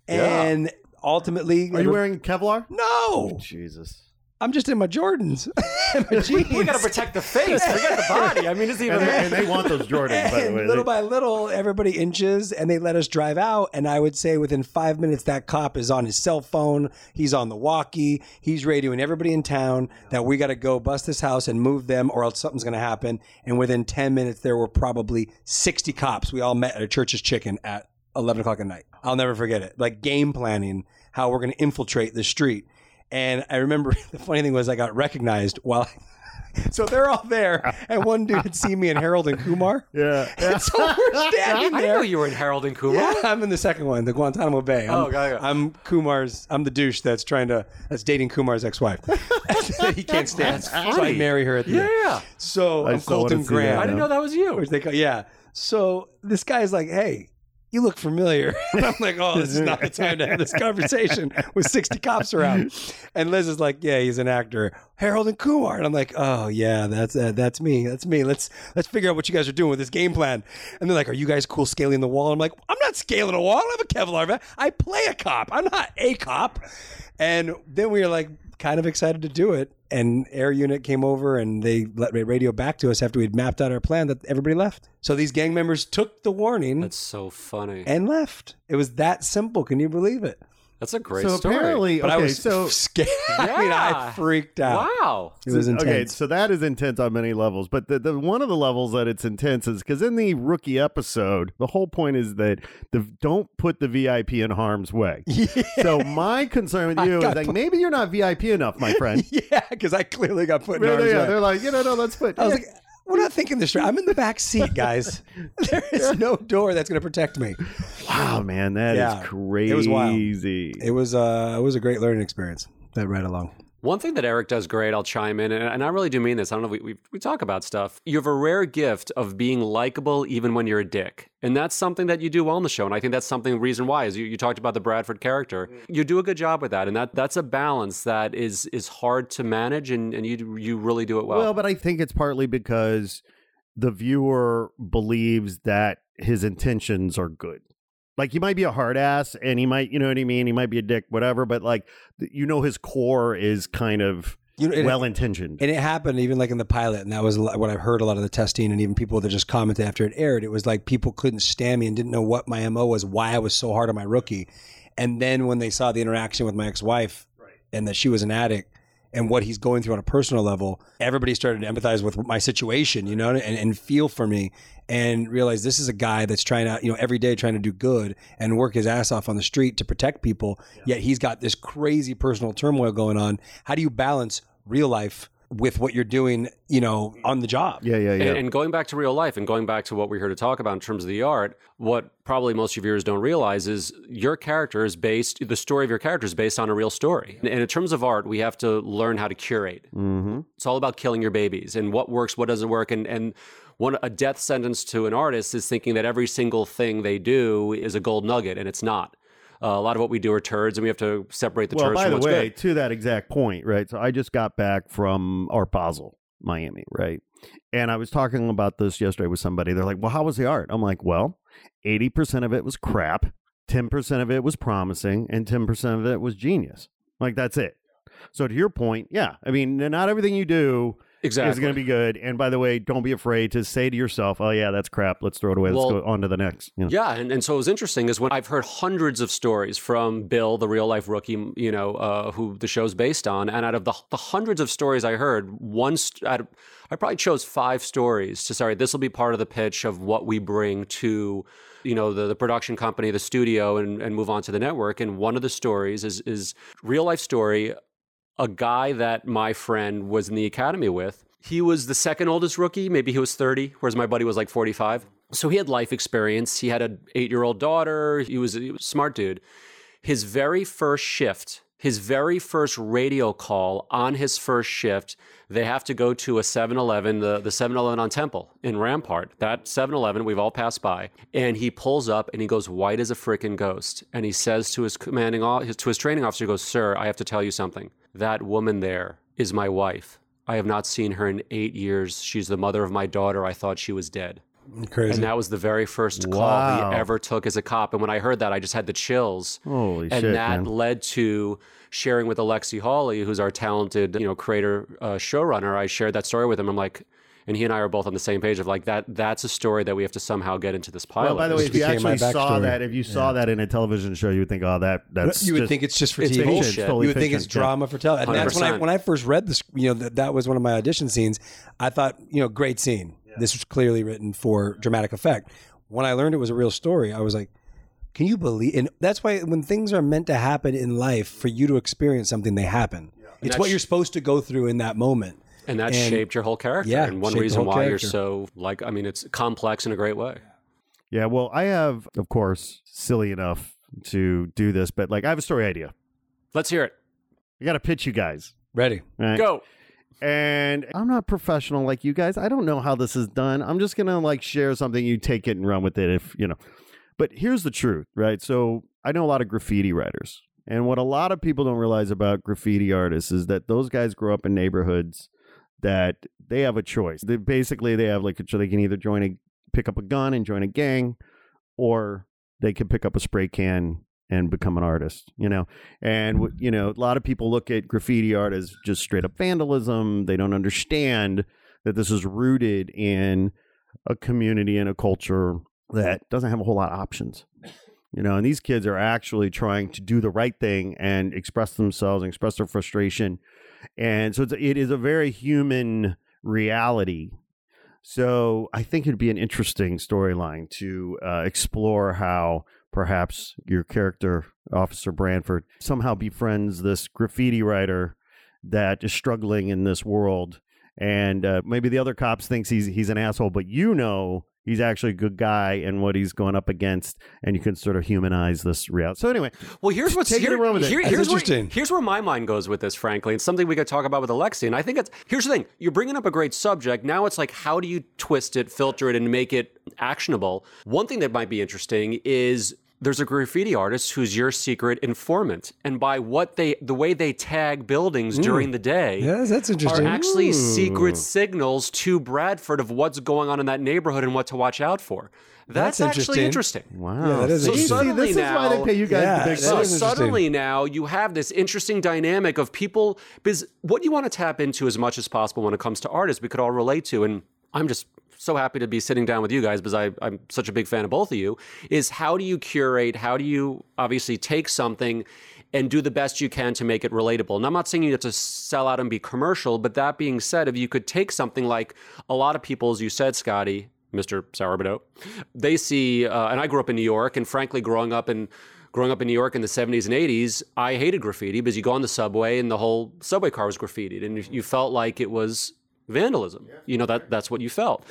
C: And ultimately,
A: Are you wearing Kevlar?
C: No, oh,
A: Jesus.
C: I'm just in my Jordans, and my jeans.
D: we got to protect the face. Forget the body. I mean, it's even.
A: And they, and they want those Jordans, by the way.
C: little
A: They-
C: by little, everybody inches and they let us drive out. And I would say within five minutes, that cop is on his cell phone. He's on the walkie. He's radioing everybody in town that we got to go bust this house and move them or else something's going to happen. And within 10 minutes, there were probably 60 cops. We all met at a church's chicken at 11 o'clock at night. I'll never forget it. Like game planning, how we're going to infiltrate the street. And I remember the funny thing was I got recognized while. So they're all there, and one dude had seen me in Harold and Kumar.
A: yeah.
C: And so we're standing
D: I
C: there.
D: know you were in Harold and Kumar.
C: Yeah, I'm in the second one, the Guantanamo Bay. I'm,
D: Oh, okay, okay.
C: I'm Kumar's. I'm the douche that's trying to that's dating Kumar's ex-wife. he can't stand. So I
D: funny.
C: marry her at the end.
D: Yeah.
C: So
A: I
C: I'm
A: still wanna
C: Colton
A: see
C: Graham.
A: that
D: I didn't know that was you.
C: Which they call, yeah. So this guy's like, hey, you look familiar. And I'm like, oh, this is not the time to have this conversation with 60 cops around. And Liz is like, yeah, he's an actor, Harold and Kumar. And I'm like, oh yeah, that's uh, that's me, that's me. Let's let's figure out what you guys are doing with this game plan. And they're like, are you guys cool scaling the wall? I'm like, I'm not scaling a wall. I have a Kevlar vest. I play a cop. I'm not a cop. And then we were like, kind of excited to do it. And air unit came over and they let radio back to us after we'd mapped out our plan that everybody left. So these gang members took the warning
D: That's so funny.
C: and left. It was that simple. Can you believe it?
D: That's a great
A: So
D: story.
A: apparently,
C: But
A: okay,
C: I was
A: so
C: scared. I mean, I freaked out.
D: wow.
C: It was intense.
A: Okay, so that is intense on many levels, but the, the one of the levels that it's intense is because in the rookie episode, the whole point is that the don't put the VIP in harm's way. So my concern with you is like
C: put-
A: maybe you're not VIP enough, my friend.
C: yeah, because I clearly got put in
A: yeah,
C: harm's
A: yeah,
C: way.
A: they're like, you know, no, let's put.
C: I was like, we're not thinking this right. I'm in the back seat, guys. there is no door that's going to protect me.
A: wow, man, that is
C: Yeah,
A: crazy.
C: it was wild. It was uh, it was a great learning experience. That right along.
D: One thing that Eric does great, I'll chime in, and, and I really do mean this. I don't know if we, we, we talk about stuff. You have a rare gift of being likable even when you're a dick. And that's something that you do well on the show. And I think that's something, reason why, is you, you talked about the Bradford character. Mm. You do a good job with that. And that that's a balance that is is hard to manage, and, and you, you really do it well.
A: Well, but I think it's partly because the viewer believes that his intentions are good. Like he might be a hard ass and he might, you know what I mean? He might be a dick, whatever, but like, you know, his core is kind of
C: You know,
A: well intentioned.
C: And it happened even like in the pilot, and that was what I've heard a lot of the testing, and even people that just commented after it aired. It was like people couldn't stand me and didn't know what my mo was, why I was so hard on my rookie. And then when they saw the interaction with my ex-wife, and that she was an addict, and what he's going through on a personal level, everybody started to empathize with my situation, you know, and, and feel for me, and realize this is a guy that's trying to, you know, every day trying to do good and work his ass off on the street to protect people. Yet he's got this crazy personal turmoil going on. How do you balance real life with what you're doing, you know, on the job.
A: Yeah, yeah, yeah.
D: And, and going back to real life and going back to what we're here to talk about in terms of the art, what probably most of your viewers don't realize is your character is based, the story of your character is based on a real story. And in terms of art, we have to learn how to curate.
A: mm-hmm.
D: It's all about killing your babies and what works, what doesn't work. And, and one, a death sentence to an artist is thinking that every single thing they do is a gold nugget, and it's not. Uh, a lot of what we do are turds, and we have to separate the
A: well,
D: turds
A: by
D: from
A: the way,
D: good.
A: to that exact point, right? So I just got back from Art Basel, Miami, right? And I was talking about this yesterday with somebody. They're like, "Well, how was the art?" I'm like, "Well, eighty percent of it was crap, ten percent of it was promising, and ten percent of it was genius. Like that's it." So to your point, yeah, I mean, not everything you do
D: Exactly.
A: is going to be good. And by the way, don't be afraid to say to yourself, "Oh yeah, that's crap. Let's throw it away. Let's
D: Well,
A: go on to the next." You know?
D: Yeah, and, and so what was interesting is when I've heard hundreds of stories from Bill, the real life rookie, you know, uh, who the show's based on, and out of the, the hundreds of stories I heard, one st- out of, I probably chose five stories to sorry, this will be part of the pitch of what we bring to you know the, the production company, the studio, and, and move on to the network. And one of the stories is is real life story, a guy that my friend was in the academy with. He was the second oldest rookie, maybe he was 30, whereas my buddy was like 45. So he had life experience. He had an eight year old daughter. He was, he was a smart dude. His very first shift, his very first radio call on his first shift, they have to go to a 7 Eleven, the, the 7 Eleven on Temple in Rampart. That 7 Eleven we've all passed by. And he pulls up and he goes white as a freaking ghost. And he says to his commanding, o- to his training officer, he goes, Sir, I have to tell you something. That woman there is my wife. I have not seen her in eight years. She's the mother of my daughter. I thought she was dead.
C: Crazy.
D: And that was the very first call he ever took as a cop. And when I heard that, I just had the chills.
A: Holy
D: and
A: shit,
D: that
A: man.
D: led to sharing with Alexi Hawley, who's our talented, you know, creator, uh, showrunner. I shared that story with him. I'm like, and he and I are both on the same page of like that. That's a story that we have to somehow get into this pilot.
A: Well, by the way, if you actually saw that, if you saw that in a television show, you would think, "Oh, that that's
C: you would
A: just-
C: think it's just for
D: It's
C: TV.
A: fiction.
D: bullshit.
A: It's totally
C: you would think it's
A: fiction. Yeah.
C: drama for television. And that's when I when I first read this. You know that that was one of my audition scenes. I thought, you know, great scene. This was clearly written for dramatic effect. When I learned it was a real story, I was like, can you believe? And that's why when things are meant to happen in life, for you to experience something, they happen. It's what you're supposed to go through in that moment.
D: and that
C: and-
D: shaped your whole character.
C: Yeah,
D: and one reason why
C: character.
D: you're so like, I mean, it's complex in a great way.
A: Yeah, well, I have, of course, silly enough to do this, but like, I have a story idea.
D: Let's hear it.
A: I got to pitch you guys.
C: Ready?
A: right?
D: Go.
A: And I'm not professional like you guys. I don't know how this is done. I'm just gonna like share something. You take it and run with it, if you know. But here's the truth, right? So I know a lot of graffiti writers, and what a lot of people don't realize about graffiti artists is that those guys grow up in neighborhoods that they have a choice. They basically they have like a, so they can either join a pick up a gun and join a gang, or they can pick up a spray can and become an artist, you know. And you know, a lot of people look at graffiti art as just straight up vandalism. They don't understand that this is rooted in a community and a culture that doesn't have a whole lot of options. You know, and these kids are actually trying to do the right thing and express themselves and express their frustration. And so it's, it is a very human reality. So I think it'd be an interesting storyline to uh, explore how perhaps your character, Officer Bradford, somehow befriends this graffiti writer that is struggling in this world. And uh, maybe the other cops thinks he's he's an asshole, but you know he's actually a good guy and what he's going up against, and you can sort of humanize this reality. So anyway,
D: Well, here's what's here, here- here's, where, here's where my mind goes with this, frankly. It's something we could talk about with Alexi. And I think it's here's the thing: you're bringing up a great subject. Now it's like, how do you twist it, filter it, and make it actionable? One thing that might be interesting is there's a graffiti artist who's your secret informant, and by what they, the way they tag buildings hmm. during the day,
C: Yeah, that's interesting.
D: are actually secret signals to Bradford of what's going on in that neighborhood and what to watch out for. That's,
C: That's
D: actually
C: interesting.
D: interesting.
A: wow,
C: Yeah, that is
A: See,
D: interesting. Suddenly
A: this is why they pay you guys
C: Yeah,
A: the big
D: So
C: is
D: suddenly now you have this interesting dynamic of people because what you want to tap into as much as possible when it comes to artists, we could all relate to. And I'm just so happy to be sitting down with you guys because I, I'm such a big fan of both of you. Is how do you curate? How do you obviously take something and do the best you can to make it relatable? And I'm not saying you have to sell out and be commercial, but that being said, if you could take something like a lot of people, as you said, Scotty, Mr. Sourbadoe, they see, uh, and I grew up in New York, and frankly, growing up in growing up in New York in the 70s and 80s, I hated graffiti because you go on the subway and the whole subway car was graffitied and you felt like it was vandalism. You know, that that's what you felt.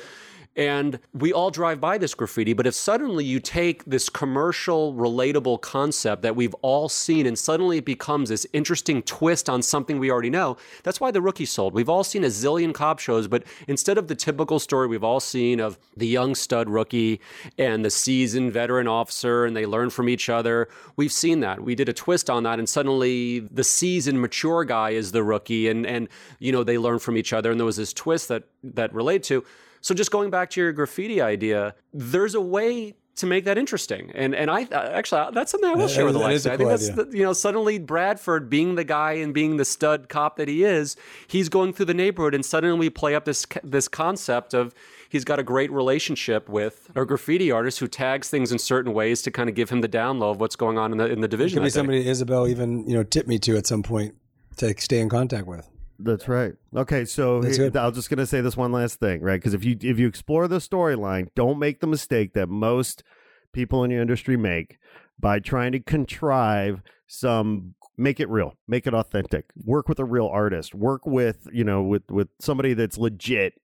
D: And we all drive by this graffiti, but if suddenly you take this commercial, relatable concept that we've all seen and suddenly it becomes this interesting twist on something we already know, that's why the rookie sold. We've all seen a zillion cop shows, but instead of the typical story we've all seen of the young stud rookie and the seasoned veteran officer and they learn from each other, we've seen that. We did a twist on that, and suddenly the seasoned, mature guy is the rookie, and and you know they learn from each other, and there was this twist that that relate to. So just going back to your graffiti idea, there's a way to make that interesting. And and I uh, actually that's something I will
C: That-
D: share with
C: that is
D: Alexi.
C: a
D: I
C: cool
D: think that's the, you know suddenly Bradford being the guy and being the stud cop that he is, he's going through the neighborhood and suddenly we play up this this concept of he's got a great relationship with a graffiti artist who tags things in certain ways to kind of give him the down low of what's going on in the in the division.
C: Could
D: I
C: be somebody Isabel even you know tipped me to at some point to stay in contact with.
A: That's right. Okay, so here- I'm just going to say this one last thing, right? Because if you if you explore the storyline, don't make the mistake that most people in your industry make by trying to contrive some make it real, make it authentic. Work with a real artist. Work with you know with with somebody that's legit.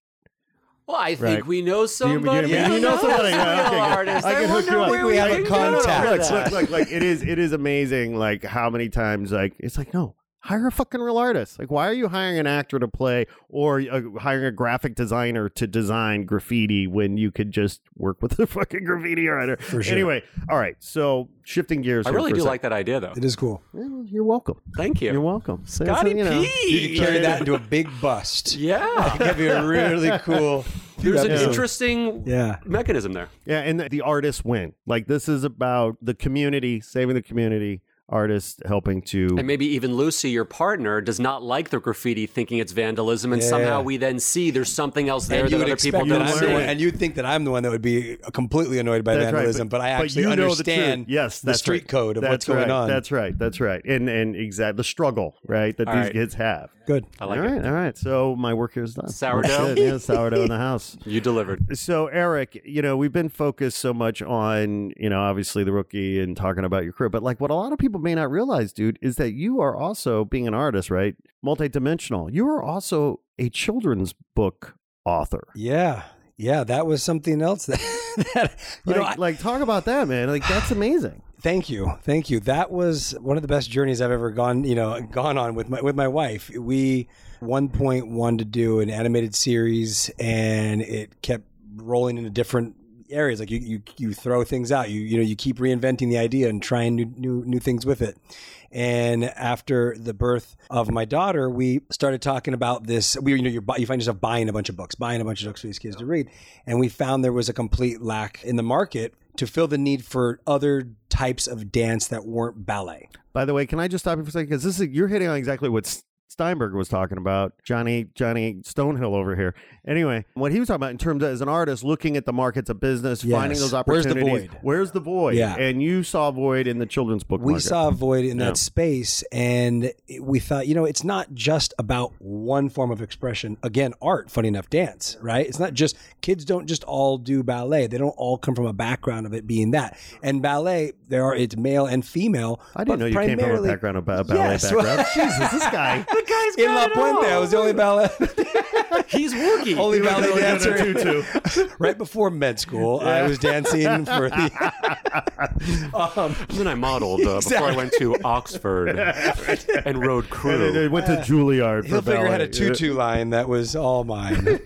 D: Well, I think
A: Right.
D: we know
A: you-
D: somebody.
A: you
D: who
A: know somebody, yeah, okay,
D: artist.
A: I can hook you
D: wonder
A: up.
D: where
C: We have a
D: can go.
C: contact.
A: Look, look, look, like it is it is amazing like how many times like it's like no hire a fucking real artist like why are you hiring an actor to play or uh, hiring a graphic designer to design graffiti when you could just work with a fucking graffiti writer
C: For sure.
A: anyway all right so shifting gears
D: I really do like that idea, though.
C: It is cool.
A: Well, you're welcome
D: Thank you.
A: you're welcome so,
D: Scotty
A: so, you know,
D: P.
C: You can carry that into a big bust.
D: Yeah.
C: That'd be a really cool.
D: There's an
C: episode.
D: interesting
C: Yeah.
D: mechanism there.
A: yeah and the, the artists win like this is about the community saving the community artists helping to
D: And maybe even Lucy, your partner, does not like the graffiti, thinking it's vandalism, and
C: Yeah.
D: somehow we then see there's something else there
C: And
D: that other people
C: expect
D: don't
C: I'm the one,
D: see.
C: and you'd think that I'm the one that would be completely annoyed by
A: That's right,
C: vandalism, but, I actually
A: you know the
C: understand
A: truth. yes,
C: the
A: that's
C: street
A: right.
C: code of
A: that's
C: what's going
A: right.
C: on.
A: That's right. That's right. And and exact the struggle, right, that
D: All
A: these
D: right.
A: kids have.
C: Good.
D: I like
A: all
D: it.
A: right, all right. So my work here is done.
D: Sourdough?
A: It. Yeah, sourdough in the house.
D: You delivered.
A: So Eric, you know, we've been focused so much on, you know, obviously the rookie and talking about your career, but like what a lot of people may not realize, dude, is that you are also being an artist, right? Multidimensional. You are also a children's book author.
C: Yeah. Yeah. That was something else that, that you
A: like,
C: know, I,
A: like talk about that, man. Like that's amazing.
C: Thank you, thank you. That was one of the best journeys I've ever gone, you know, gone on with my with my wife. We one point wanted to do an animated series, and it kept rolling into different areas. Like you, you, you throw things out. You, you know, you keep reinventing the idea and trying new, new, new things with it. And after the birth of my daughter, we started talking about this. We, you know, you're, you find yourself buying a bunch of books, buying a bunch of books for these kids to read, and we found there was a complete lack in the market to fill the need for other types of dance that weren't ballet.
A: By the way, can I just stop you for a second? Because this is you're hitting on exactly what S- Steinberg was talking about, Johnny Johnny Stonehill over here. Anyway, what he was talking about in terms of as an artist looking at the markets of business,
C: Yes.
A: finding those opportunities.
C: Where's the void?
A: Where's the void?
C: Yeah.
A: And you saw void in the children's book
C: we
A: market.
C: saw a void in
A: Yeah.
C: that space and we thought you know it's not just about one form of expression again art funny enough dance right it's not just kids don't just all do ballet they don't all come from a background of it being that and ballet there are it's male and female
A: I didn't know you came from a background of ba- ballet
C: Yes,
A: background. Jesus, this guy.
D: The guy's
C: in La
D: got it
C: Puente, I was the only ballet,
D: He's working.
C: only ballet
A: Really
C: dancer.
A: at tutu.
C: right before med school. I was dancing for the. um,
D: And then I modeled uh, before I went to Oxford and rode
A: And
D: crew.
A: then went to Juilliard for
C: Hilfiger had
A: ballet.
C: a tutu line that was all mine.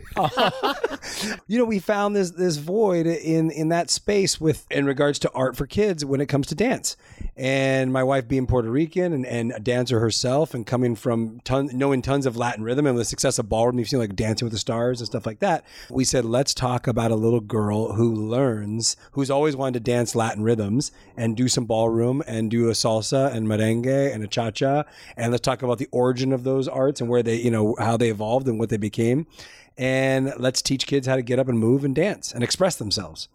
C: you know, we found this this void in in that space with in regards to art for kids when it comes to dance. And my wife being Puerto Rican and, and a dancer herself and coming from ton, knowing tons of Latin rhythm and the success of ballroom, you've seen like Dancing with the Stars and stuff like that. We said, let's talk about a little girl who learns, who's always wanted to dance Latin rhythms and do some ballroom and do a salsa and merengue and a cha cha. And let's talk about the origin of those arts and where they, you know, how they evolved and what they became. And let's teach kids how to get up and move and dance and express themselves.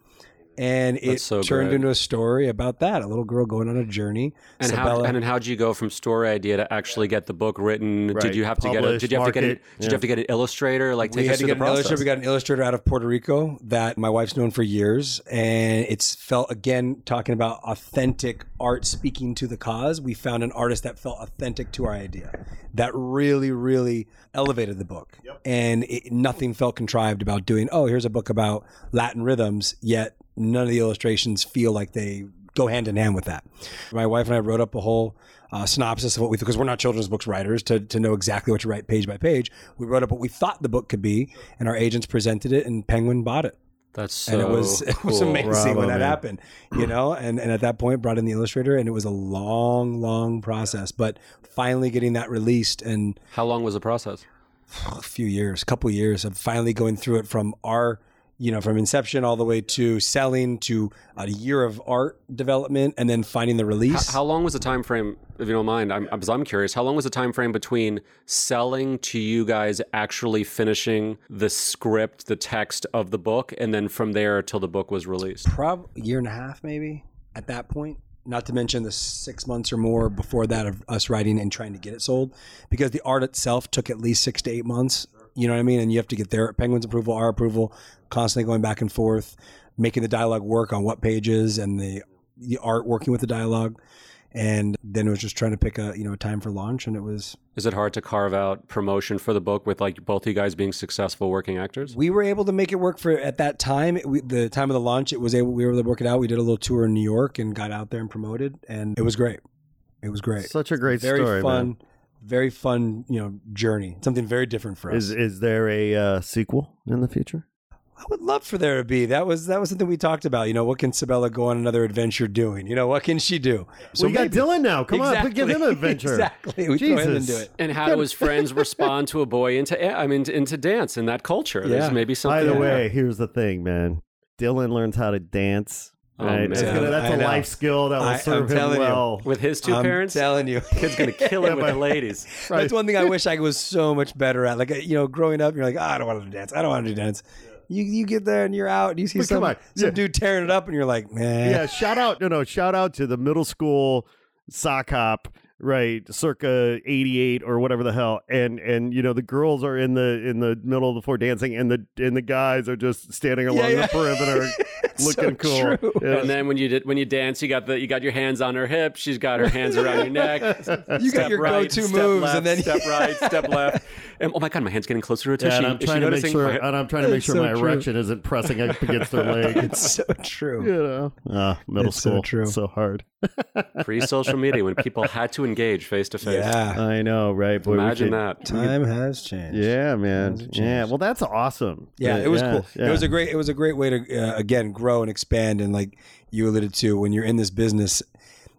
C: And it
D: so
C: turned
D: great.
C: into a story about that a little girl going on a journey.
D: And how
C: Sabella-
D: and then how'd you go from story idea to actually get the book written?
A: Right.
D: Did you have to get a did you have to get a,
A: market,
D: did you have to get an illustrator? Like take
C: we
D: us
C: had to get
D: the
C: an
D: process.
C: illustrator. We got an illustrator out of Puerto Rico that my wife's known for years, and it's felt again talking about authentic art speaking to the cause. We found an artist that felt authentic to our idea, that really, really elevated the book, and it, nothing felt contrived about doing. Oh, here's a book about Latin rhythms, yet none of the illustrations feel like they go hand in hand with that. My wife and I wrote up a whole uh, synopsis of what we because we're not children's books writers to, to know exactly what to write page by page. We wrote up what we thought the book could be, and our agents presented it, and Penguin bought it,
D: That's so
C: and it was it was
D: cool.
C: amazing
A: Bravo,
C: when that
A: man.
C: happened, you know. And and at that point, brought in the illustrator, and it was a long, long process, but finally getting that released and
D: How long was the process?
C: a few years, a couple years of finally going through it from our, you know, from inception all the way to selling to a year of art development and then finding the release.
D: how long was the time frame? If you don't mind, I'm, because I'm curious. How long was the time frame between selling to you guys actually finishing the script, the text of the book, and then from there till the book was released?
C: Prob a year and a half maybe at that point. Not to mention the six months or more before that of us writing and trying to get it sold, because the art itself took at least six to eight months. You know what I mean? And you have to get their Penguin's approval, our approval, constantly going back and forth, making the dialogue work on what pages and the the art working with the dialogue. And then it was just trying to pick a you know a time for launch, and it was
D: Is it hard to carve out promotion for the book with like both you guys being successful working actors?
C: we were able to make it work for at that time. We, the time of the launch, it was able we were able to work it out. We did a little tour in New York and got out there and promoted, and it was great. It was great.
A: Such a great
C: very
A: story,
C: fun,
A: man.
C: Very fun. You know, journey. Something very different for us.
A: Is is there a uh, sequel in the future?
C: I would love for there to be. That was that was something we talked about. You know, what can Sabella go on another adventure doing? You know, what can she do?
A: So we got
C: maybe-
A: Dylan now. Come
C: exactly,
A: on, give him an adventure.
C: exactly. We throw him
A: Jesus.
C: into it.
D: And how do his friends respond to a boy into I mean into dance in that culture?
C: Yeah.
D: There's maybe something.
A: By
D: something.
A: the
D: there.
A: way, here's the thing, man. Dylan learns how to dance.
D: Oh,
A: right?
D: man.
A: That's, gonna- that's
C: I
A: a
C: know.
A: life skill that will
C: I-
A: serve
C: I'm
A: him
C: telling you.
A: well.
D: with his 2
C: I'm
D: parents,
C: telling you,
D: kid's gonna kill it with the ladies.
C: That's one thing I wish I was so much better at. Like you know, growing up, you're like, "Ah, I don't want to do dance. I don't want to do dance. You you get there and you're out and you see
A: But
C: some,
A: on.
C: some dude tearing it up and you're like, man,
A: yeah, shout out, no, no, shout out to the middle school sock hop, right, circa '88 or whatever the hell, and and you know the girls are in the in the middle of the floor dancing, and the and the guys are just standing along
C: yeah.
A: the perimeter, looking
C: so
A: cool.
C: true.
A: Yeah.
D: And then when you did when you dance, you got the you got your hands on her hip. She's got her hands around your neck.
C: You got
D: Step
C: your
D: right,
C: go-to
D: step
C: moves,
D: left,
C: and then
D: step right, step left. And oh my god, my hand's getting closer to her
A: Yeah, and I'm trying to make sure,
D: my-
A: and I'm trying to make sure
C: so
A: my
C: true.
A: erection isn't pressing up against their leg.
C: it's so true.
A: you know, ah, middle
C: It's so
A: school,
C: true.
A: so hard.
D: pre-social media when people had to engage face to face.
C: Yeah,
A: I know, right? Boy, we
D: Imagine
A: could-
D: that.
C: time has changed.
A: Yeah, man.
C: Times
A: Yeah, well, that's awesome.
C: Yeah, it was
A: yeah,
C: cool.
A: yeah.
C: It was a great. It was a great way to uh, again grow and expand. And like you alluded to, when you're in this business,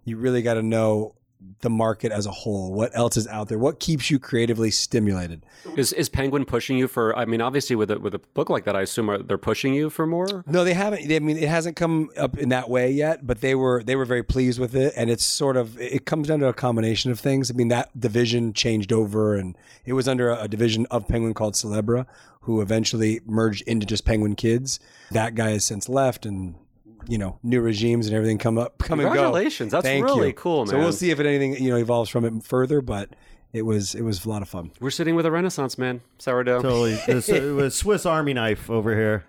C: you really got to know the market as a whole. What else is out there? What keeps you creatively stimulated?
D: Is is Penguin pushing you for? I mean, obviously with a, with a book like that, I assume are, they're pushing you for more.
C: No, they haven't. I mean, it hasn't come up in that way yet. But they were they were very pleased with it, and it's sort of it comes down to a combination of things. I mean, that division changed over, and it was under a, a division of Penguin called Celebra, who eventually merged into just Penguin Kids. That guy has since left, and you know, new regimes and everything come up, come and go.
D: Congratulations, that's
C: Thank
D: really
C: you.
D: cool,
C: So we'll see if it anything you know evolves from it further, but. It was it was a lot of fun.
D: We're sitting with a Renaissance man, sourdough.
A: totally this, uh, it was Swiss Army knife over here.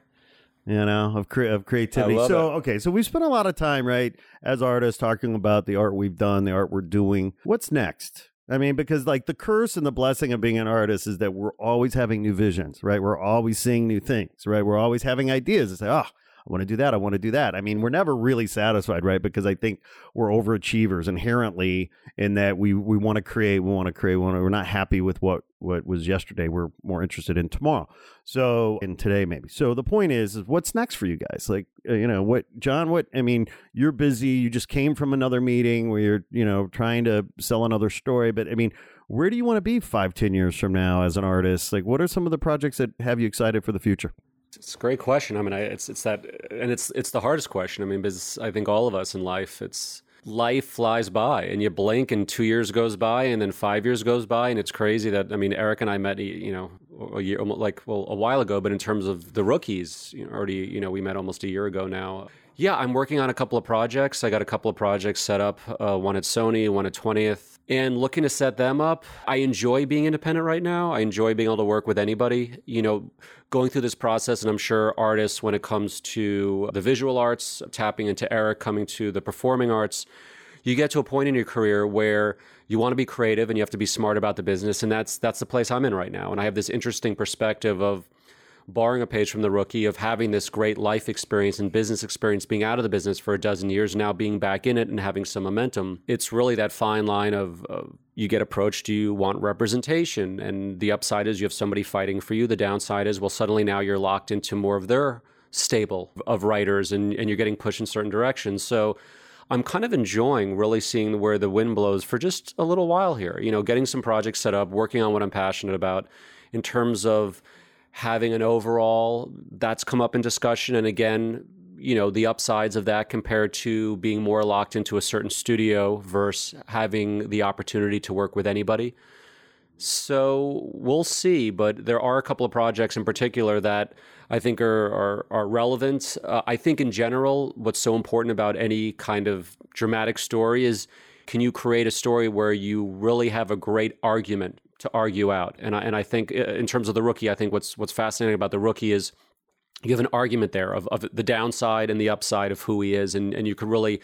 A: You know, of cre- of creativity.
C: I love
A: so okay, so we've spent a lot of time, right, as artists talking about the art we've done, the art we're doing. What's next? I mean, because like the curse and the blessing of being an artist is that we're always having new visions, right? We're always seeing new things, right? We're always having ideas and say, oh, I want to do that. I want to do that. I mean, we're never really satisfied, right? Because I think we're overachievers inherently in that we we want to create, we want to create, we wanna, we're not happy with what what was yesterday. We're more interested in tomorrow. So, in today maybe. So the point is, is what's next for you guys? Like, uh, you know, what John? What I mean, you're busy. You just came from another meeting where you're, you know, trying to sell another story. But I mean, where do you want to be five, ten years from now as an artist? Like, what are some of the projects that have you excited for the future?
D: It's a great question. I mean, I, it's it's that, and it's it's the hardest question. I mean, because I think all of us in life, it's life flies by, and you blink, and two years goes by, and then five years goes by, and it's crazy that I mean, Eric and I met, you know, a year like well a while ago, but in terms of the rookies, you know, already, you know, we met almost a year ago now. Yeah, I'm working on a couple of projects. I got a couple of projects set up, uh, one at Sony, one at 20th, and looking to set them up. I enjoy being independent right now. I enjoy being able to work with anybody. You know, going through this process, and I'm sure artists, when it comes to the visual arts, tapping into Eric, coming to the performing arts, you get to a point in your career where you want to be creative and you have to be smart about the business, and that's that's the place I'm in right now. And I have this interesting perspective of borrowing a page from the rookie of having this great life experience and business experience being out of the business for a dozen years now being back in it and having some momentum it's really that fine line of, you get approached do you want representation and the upside is you have somebody fighting for you the downside is well suddenly now you're locked into more of their stable of writers and, and you're getting pushed in certain directions so I'm kind of enjoying really seeing where the wind blows for just a little while here. You know, getting some projects set up, working on what I'm passionate about in terms of having an overall that's come up in discussion. And again you know the upsides of that compared to being more locked into a certain studio versus having the opportunity to work with anybody. So we'll see. But there are a couple of projects in particular that i think are are, are relevant. Uh, i think in general what's so important about any kind of dramatic story is can you create a story where you really have a great argument to argue out. And I, and I think uh, in terms of the rookie, I think what's what's fascinating about the rookie is you have an argument there of, of the downside and the upside of who he is. And, and you could really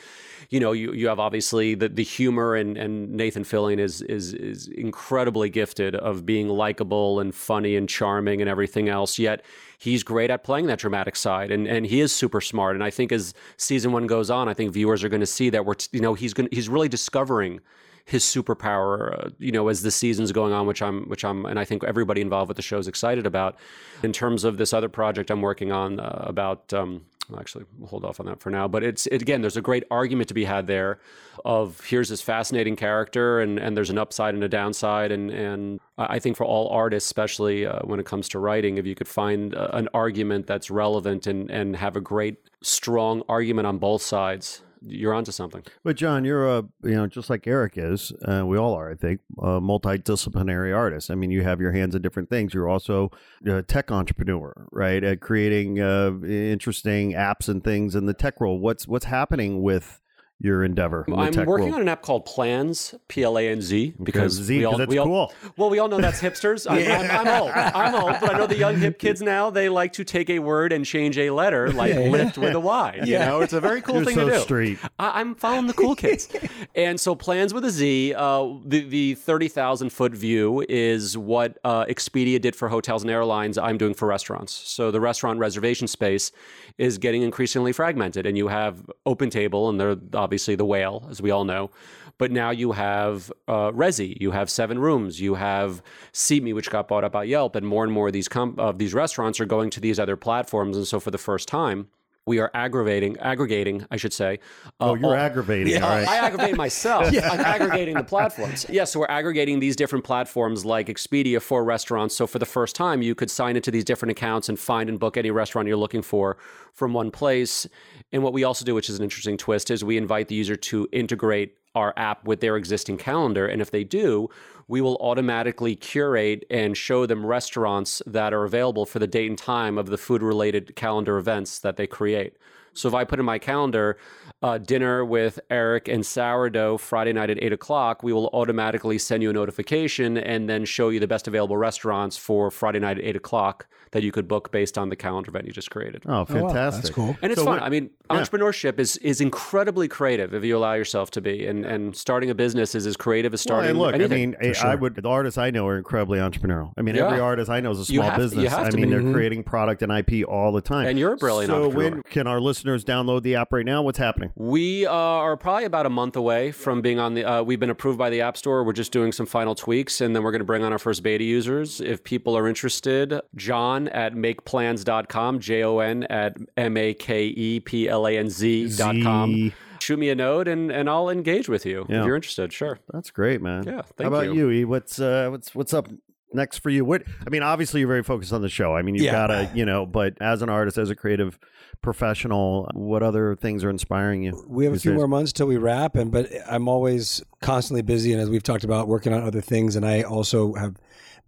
D: you know you, you have obviously the, the humor and, and Nathan Fillion is, is is incredibly gifted of being likable and funny and charming and everything else. Yet he's great at playing that dramatic side and, and he is super smart. And I think as season one goes on I think viewers are going to see that we're you know he's going he's really discovering his superpower, uh, you know, as the season's going on, which I'm, which I'm, and I think everybody involved with the show is excited about. In terms of this other project I'm working on uh, about, um, actually, we'll hold off on that for now. But it's it, again, there's a great argument to be had there. Of here's this fascinating character, and and there's an upside and a downside, and and I think for all artists, especially uh, when it comes to writing, if you could find uh, an argument that's relevant and and have a great strong argument on both sides, you're onto something.
A: But John, you're a you know just like Eric is. Uh, we all are, I think, a multidisciplinary artist. I mean, you have your hands in different things. You're also a tech entrepreneur, right? At creating uh, interesting apps and things in the tech world. What's what's happening with your endeavor?
D: I'm working
A: world?
D: on an app called Planz, P L A N Z, because
A: Z,
D: we all,
A: that's
D: we all,
A: cool.
D: Well, we all know that's hipsters. I'm, I'm, I'm, old. I'm old, but I know the young hip kids now. They like to take a word and change a letter, like lift with a Y. You know, it's a very cool
A: You're
D: thing
A: so
D: to do.
A: street.
D: I, I'm following the cool kids. and so, Plans with a Z. Uh, the the thirty thousand foot view is what uh, Expedia did for hotels and airlines. I'm doing for restaurants. So the restaurant reservation space is getting increasingly fragmented, and you have OpenTable, and they're obviously the whale, as we all know. But now you have uh, Resy, you have Seven Rooms, you have SeatMe, which got bought up by Yelp, and more and more of these com- of these restaurants are going to these other platforms. And so, for the first time, we are aggravating, aggregating, I should say. uh,
A: Oh, you're
D: all-
A: aggravating. All right.
D: I aggravate myself. I'm aggregating the platforms. Yes, so we're aggregating these different platforms like Expedia for restaurants. So for the first time, you could sign into these different accounts and find and book any restaurant you're looking for from one place. And what we also do, which is an interesting twist, is we invite the user to integrate our app with their existing calendar. And if they do, we will automatically curate and show them restaurants that are available for the date and time of the food related calendar events that they create. So if I put in my calendar uh, dinner with Eric and sourdough Friday night at eight o'clock, we will automatically send you a notification and then show you the best available restaurants for Friday night at eight o'clock that you could book based on the calendar event you just created.
A: Oh,
C: wow,
A: fantastic.
C: that's cool.
D: And it's
A: So
D: fun. I mean, entrepreneurship is is incredibly creative if you allow yourself to be, and and starting a business is as creative as starting
A: and look,
D: anything.
A: I mean, I I would. The artists I know are incredibly entrepreneurial. I mean,
D: Yeah.
A: every artist I know is a
D: You
A: small
D: have to- you
A: business.
D: have
A: I
D: to
A: mean,
D: be.
A: they're creating product and IP all the time.
D: And you're a brilliant
A: So, when can our listeners download the app right now? What's happening?
D: We uh, are probably about a month away from being on the. Uh, we've been approved by the App Store. We're just doing some final tweaks, and then we're going to bring on our first beta users. If people are interested, John at makeplanz.com, J O N at M A K E P L A N Z dot com. Shoot me a note, and, and I'll engage with you
A: Yeah.
D: if you're interested. Sure.
A: That's great, man.
D: Yeah,
A: How
D: thank
A: about
D: you.
A: you? E? What's uh, what's what's up next for you? What I mean, obviously you're very focused on the show. I mean, you've
C: Yeah.
A: got to, you know, but as an artist, as a creative professional, what other things are inspiring you?
C: We have a few
A: days?
C: more months till we wrap, and but I'm always constantly busy, and as we've talked about, working on other things. And I also have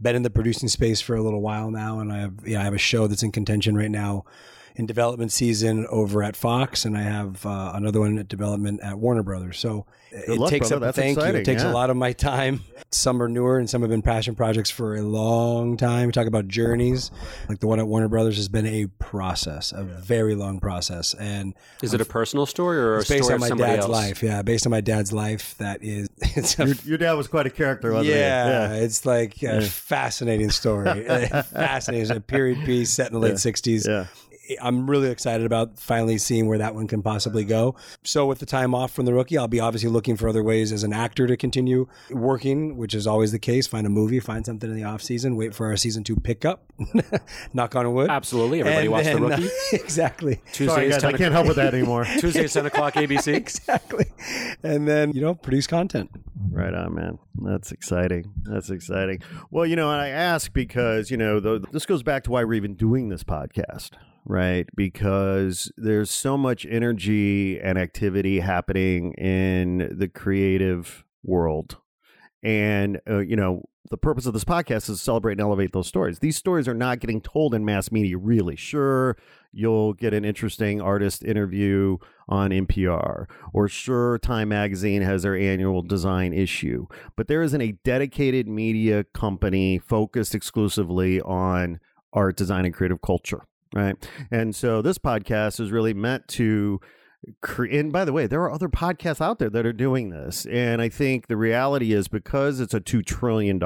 C: been in the producing space for a little while now, and I have yeah, I have a show that's in contention right now in development season over at Fox, and I have uh, another one at development at Warner Brothers. So it
A: luck,
C: takes
A: brother.
C: up.
A: That's
C: thank you. It takes
A: yeah.
C: a lot of my time. Some are newer, and some have been passion projects for a long time. We talk about journeys, like the one at Warner Brothers has been a process, a very long process, and
D: Is it a personal story or a
C: it's based
D: story
C: on my dad's
D: else?
C: life. Yeah, based on my dad's life. That is, it's a
A: Your, your dad was quite a character, wasn't he?
C: yeah, it's like a fascinating story. fascinating. It's a period piece set in the late '60s.
A: Yeah.
C: I'm really excited about finally seeing where that one can possibly go. So, with the time off from the rookie, I'll be obviously looking for other ways as an actor to continue working, which is always the case. Find a movie, find something in the off season, wait for our season two pickup. Knock on wood.
D: Absolutely. Everybody
C: And
D: watched
C: then-
D: The Rookie.
C: exactly.
D: Tuesday,
A: Sorry, guys,
D: 10
A: I can't help with that anymore.
D: Tuesdays, 10 o'clock, ABC.
C: Exactly. And then, you know, produce content.
A: Right on, man. That's exciting. That's exciting. Well, you know, I ask because, you know, the, this goes back to why we're even doing this podcast, right? Because there's so much energy and activity happening in the creative world. And, uh, you know, the purpose of this podcast is to celebrate and elevate those stories. These stories are not getting told in mass media, really. Sure, you'll get an interesting artist interview on NPR, or sure, Time Magazine has their annual design issue, but there isn't a dedicated media company focused exclusively on art, design, and creative culture, right? And so this podcast is really meant to and by the way, there are other podcasts out there that are doing this. And I think the reality is because it's a $2 trillion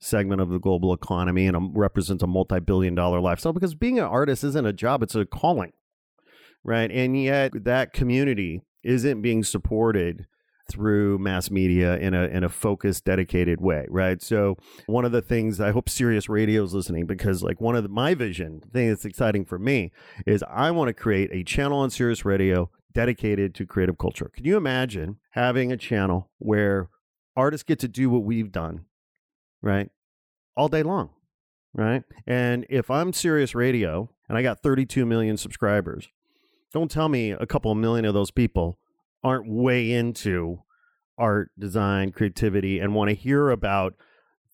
A: segment of the global economy and represents a multi billion dollar lifestyle, because being an artist isn't a job, it's a calling, right? And yet that community isn't being supported through mass media in a in a focused dedicated way right? So one of the things i hope Sirius radio is listening because like one of the, my vision thing that's exciting for me is i want to create a channel on Sirius radio dedicated to creative culture. Can you imagine having a channel where artists get to do what we've done right all day long right? And if i'm Sirius radio and i got 32 million subscribers don't tell me a couple million of those people aren't way into art, design, creativity, and want to hear about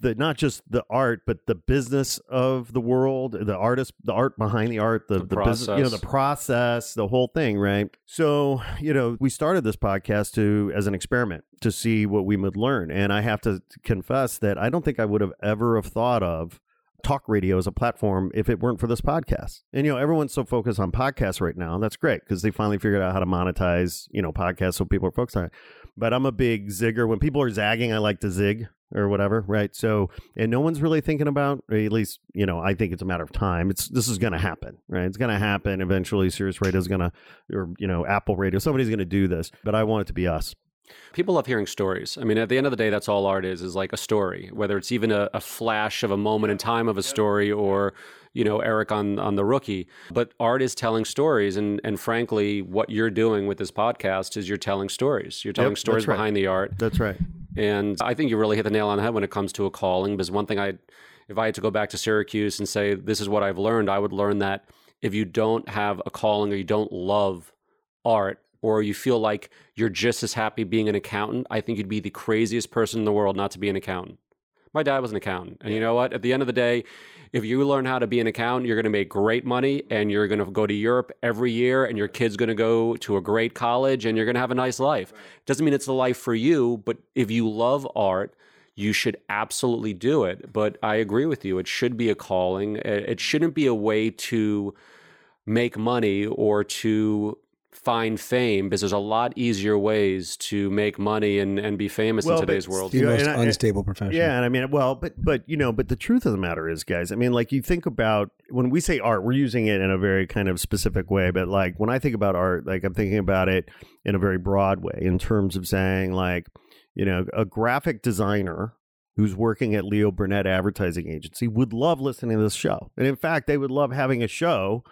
A: the not just the art, but the business of the world, the artist, the art behind the art, the,
D: The
A: the, business, you know, the process, the whole thing, right? So, you know, we started this podcast to as an experiment to see what we would learn, and I have to confess that I don't think I would have ever have thought of talk radio as a platform if it weren't for this podcast. And you know, everyone's so focused on podcasts right now. That's great because they finally figured out how to monetize, you know, podcasts so people are focused on it. But I'm a big zigger. When people are zagging, I like to zig or whatever, right? So, and no one's really thinking about, at least, you know, I think it's a matter of time. It's this is going to happen, right? It's going to happen eventually. Sirius Radio is going to, or you know, Apple Radio, somebody's going to do this. But I want it to be us.
D: People love hearing stories. I mean, at the end of the day, that's all art is, is like a story, whether it's even a, a flash of a moment in time of a story or, you know, Eric on, on the rookie. But art is telling stories. And, and frankly, what you're doing with this podcast is you're telling stories. You're telling
A: Yep,
D: stories
A: right.
D: behind the art.
A: That's right.
D: And I think you really hit the nail on the head when it comes to a calling. Because one thing I, if I had to go back to Syracuse and say, this is what I've learned, I would learn that if you don't have a calling or you don't love art, or you feel like you're just as happy being an accountant, I think you'd be the craziest person in the world not to be an accountant. My dad was an accountant. And you know what? At the end of the day, if you learn how to be an accountant, you're going to make great money and you're going to go to Europe every year and your kid's going to go to a great college and you're going to have a nice life. Doesn't mean it's the life for you, but if you love art, you should absolutely do it. But I agree with you. It should be a calling. It it shouldn't be a way to make money or to find fame because there's a lot easier ways to make money and, and be famous
A: Well,
D: in
A: but
D: today's world.
C: The
A: Yeah,
C: most
A: I-
C: unstable profession.
A: Yeah, and I mean, well, but but you know, but the truth of the matter is, guys, I mean, like you think about when we say art, we're using it in a very kind of specific way, but like when I think about art, like I'm thinking about it in a very broad way in terms of saying like, you know, a graphic designer who's working at Leo Burnett Advertising Agency would love listening to this show. And in fact, they would love having a show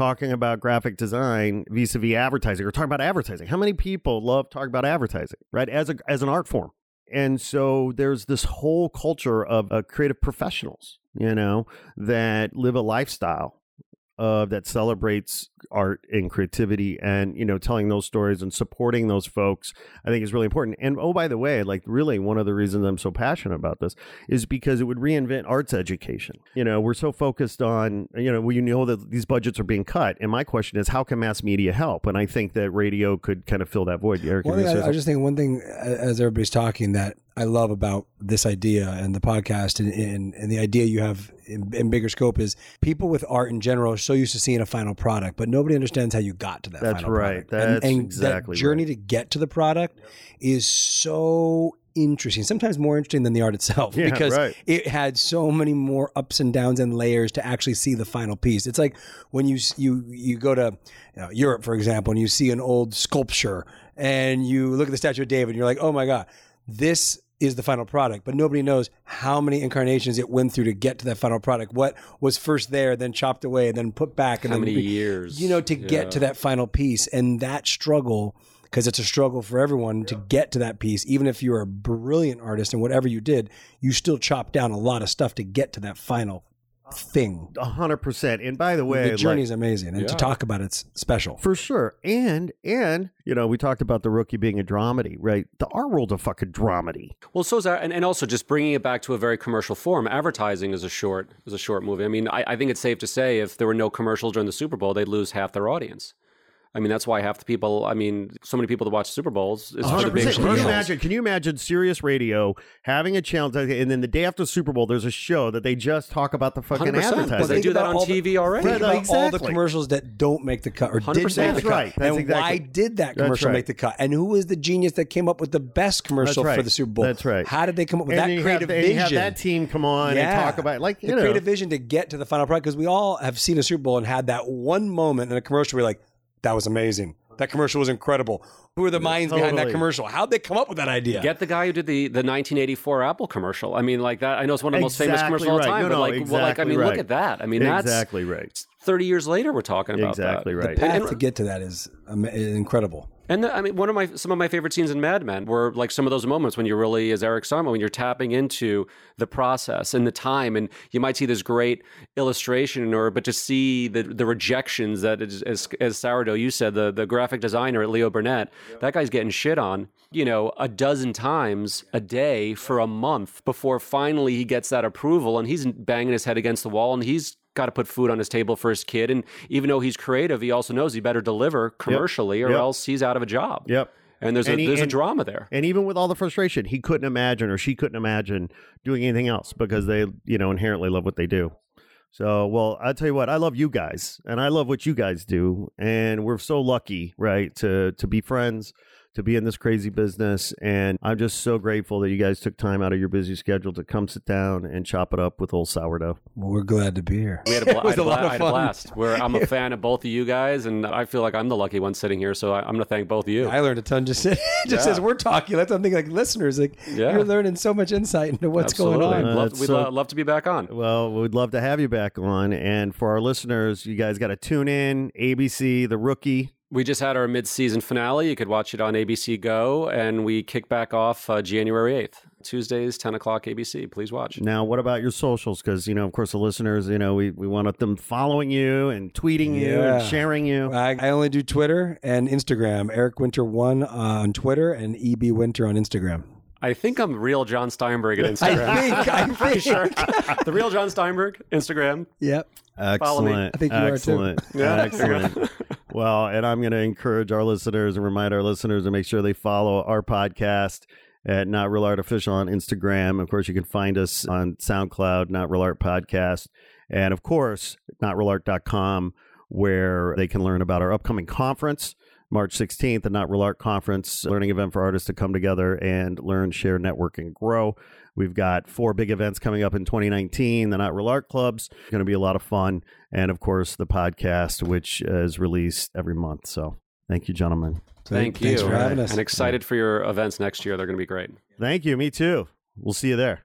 A: talking about graphic design vis-a-vis advertising or talking about advertising. How many people love talking about advertising, right? As a as an art form. And so there's this whole culture of uh, creative professionals, you know, that live a lifestyle of that celebrates art and creativity and you know telling those stories and supporting those folks i think is really important. And oh by the way like really one of the reasons i'm so passionate about this is because it would reinvent arts education. You know we're so focused on you know we know that these budgets are being cut and my question is how can mass media help? And i think that radio could kind of fill that void. Eric,
C: One
A: you
C: thing
A: say
C: I, I was just thinking one thing as everybody's talking that I love about this idea and the podcast and, and, and the idea you have in, in bigger scope is people with art in general are so used to seeing a final product, but nobody understands how you got to that.
A: That's
C: final
A: right.
C: product. And-
A: That's
C: and,
A: exactly
C: that journey
A: right.
C: to get to the product is so interesting. Sometimes more interesting than the art itself
A: Yeah,
C: because
A: right.
C: it had so many more ups and downs and layers to actually see the final piece. It's like when you you you go to you know, Europe, for example, and you see an old sculpture and you look at the statue of David, and you're like, oh my god, this is the final product. But nobody knows how many incarnations it went through to get to that final product. What was first there, then chopped away, and then put back, and
D: How
C: then
D: many
C: re-
D: years?
C: you know, to get to that final piece. And that struggle, because it's a struggle for everyone to get to that piece, even if you're a brilliant artist and whatever you did, you still chop down a lot of stuff to get to that final thing.
A: a hundred percent and by the way
C: the journey
A: like-
C: is amazing. And to talk about it's special.
A: For sure. And and you know, we talked about the rookie being a dramedy, right? The art world's a fucking dramedy.
D: Well, so is that, and, and also just bringing it back to a very commercial form. Advertising is a short is a short movie. I mean, I, I think it's safe to say if there were no commercials during the Super Bowl, they'd lose half their audience. I mean, that's why half the people. I mean, so many people that watch Super Bowls is for the big
A: Can you imagine? Can you imagine Sirius Radio having a channel, and then the day after Super Bowl, there's a show that they just talk about the fucking
D: 100%. But
A: advertising.
D: they do that on
C: all the-
D: TV already.
C: Think
A: Right,
C: about all the commercials that don't make the cut or did
D: 100%.
C: make the
A: That's
C: cut,
A: right. That's
C: and
A: exactly-
C: why did that commercial
A: right.
C: make the cut? And who was the genius that came up with the best commercial
A: right.
C: for the Super Bowl?
A: That's right.
C: How did they come up with
A: and
C: that creative
A: have,
C: vision?
A: you have that team come on and talk about it. like you
C: the
A: know,
C: creative vision to get to the final product because we all have seen a Super Bowl and had that one moment in a commercial where you're like, that was amazing. That commercial was incredible. Who are the minds behind that commercial? How'd they come up with that idea?
D: Get the guy who did the, the 1984 Apple commercial. I mean, like that. I know it's one of the most famous
A: Exactly
D: commercials of all time,
A: No,
D: but
A: no,
D: like, well, like I
A: exactly
D: mean, look at that. I mean, that's
A: exactly right.
D: 30 years later we're talking about
A: Exactly
D: that.
A: right.
C: the path
D: And-
C: to get to that is, um, is incredible.
D: And the, I mean, one of my some of my favorite scenes in Mad Men were like some of those moments when you're really, as Eric Sama, when you're tapping into the process and the time, and you might see this great illustration, or but to see the the rejections that, is, as as Sourdough you said, the the graphic designer at Leo Burnett, that guy's getting shit on, you know, a dozen times a day for a month before finally he gets that approval, and he's banging his head against the wall, and he's got to put food on his table for his kid, and even though he's creative, he also knows he better deliver commercially, or
A: Yep.
D: else he's out of a job.
A: Yep.
D: And there's a
A: he-
D: there's
A: and-
D: a drama there.
A: And even with all the frustration, he couldn't imagine or she couldn't imagine doing anything else because they, you know, inherently love what they do. So, well, I'll tell you what, I love you guys and I love what you guys do. And we're so lucky, right, to to be friends, to be in this crazy business. And I'm just so grateful that you guys took time out of your busy schedule to come sit down and chop it up with old sourdough.
C: Well, we're glad to be here.
D: We had a, bla-
C: It was
D: I had a,
C: a lot
D: bla-
C: of
D: I had a
C: fun.
D: blast. Where I'm a fan of both of you guys, and I feel like I'm the lucky one sitting here. So I, I'm going to thank both of you.
C: I learned a ton just just
D: Yeah.
C: as we're talking. That's what I'm thinking. Like listeners, like
D: Yeah.
C: you're learning so much insight into what's
D: Absolutely.
C: going on.
A: Uh,
D: love, we'd
A: so-
D: lo- love to be back on.
A: Well, we'd love to have you back on. And for our listeners, you guys got to tune in. ABC, The Rookie.
D: We just had our mid-season finale. You could watch it on ABC Go, and we kick back off uh, January 8th, Tuesdays, 10 o'clock ABC. Please watch.
A: Now, what about your socials? Because, you know, of course, the listeners, you know, we, we want them following you and tweeting you and sharing you.
C: I, I only do Twitter and Instagram. Eric Winter one on Twitter and EB Winter on Instagram.
D: I think I'm real John Steinberg at
C: I
D: Instagram.
C: think. I
D: I'm pretty sure. the real John Steinberg, Instagram.
C: Yep.
D: Follow me.
C: I think you are too.
D: Yeah.
A: Excellent. well, and I'm going to encourage our listeners and remind our listeners to make sure they follow our podcast at Not Real Art Official on Instagram. Of course, you can find us on SoundCloud, Not Real Art Podcast. And of course, notrealart.com, where they can learn about our upcoming conference. March 16th, the Not Real Art Conference, learning event for artists to come together and learn, share, network, and grow. We've got four big events coming up in 2019. The Not Real Art Clubs going to be a lot of fun, and of course the podcast, which is released every month. So thank you, gentlemen.
D: Thank you.
C: Thanks for having us.
D: And excited for your events next year. They're going to be great.
A: Thank you. Me too. We'll see you there.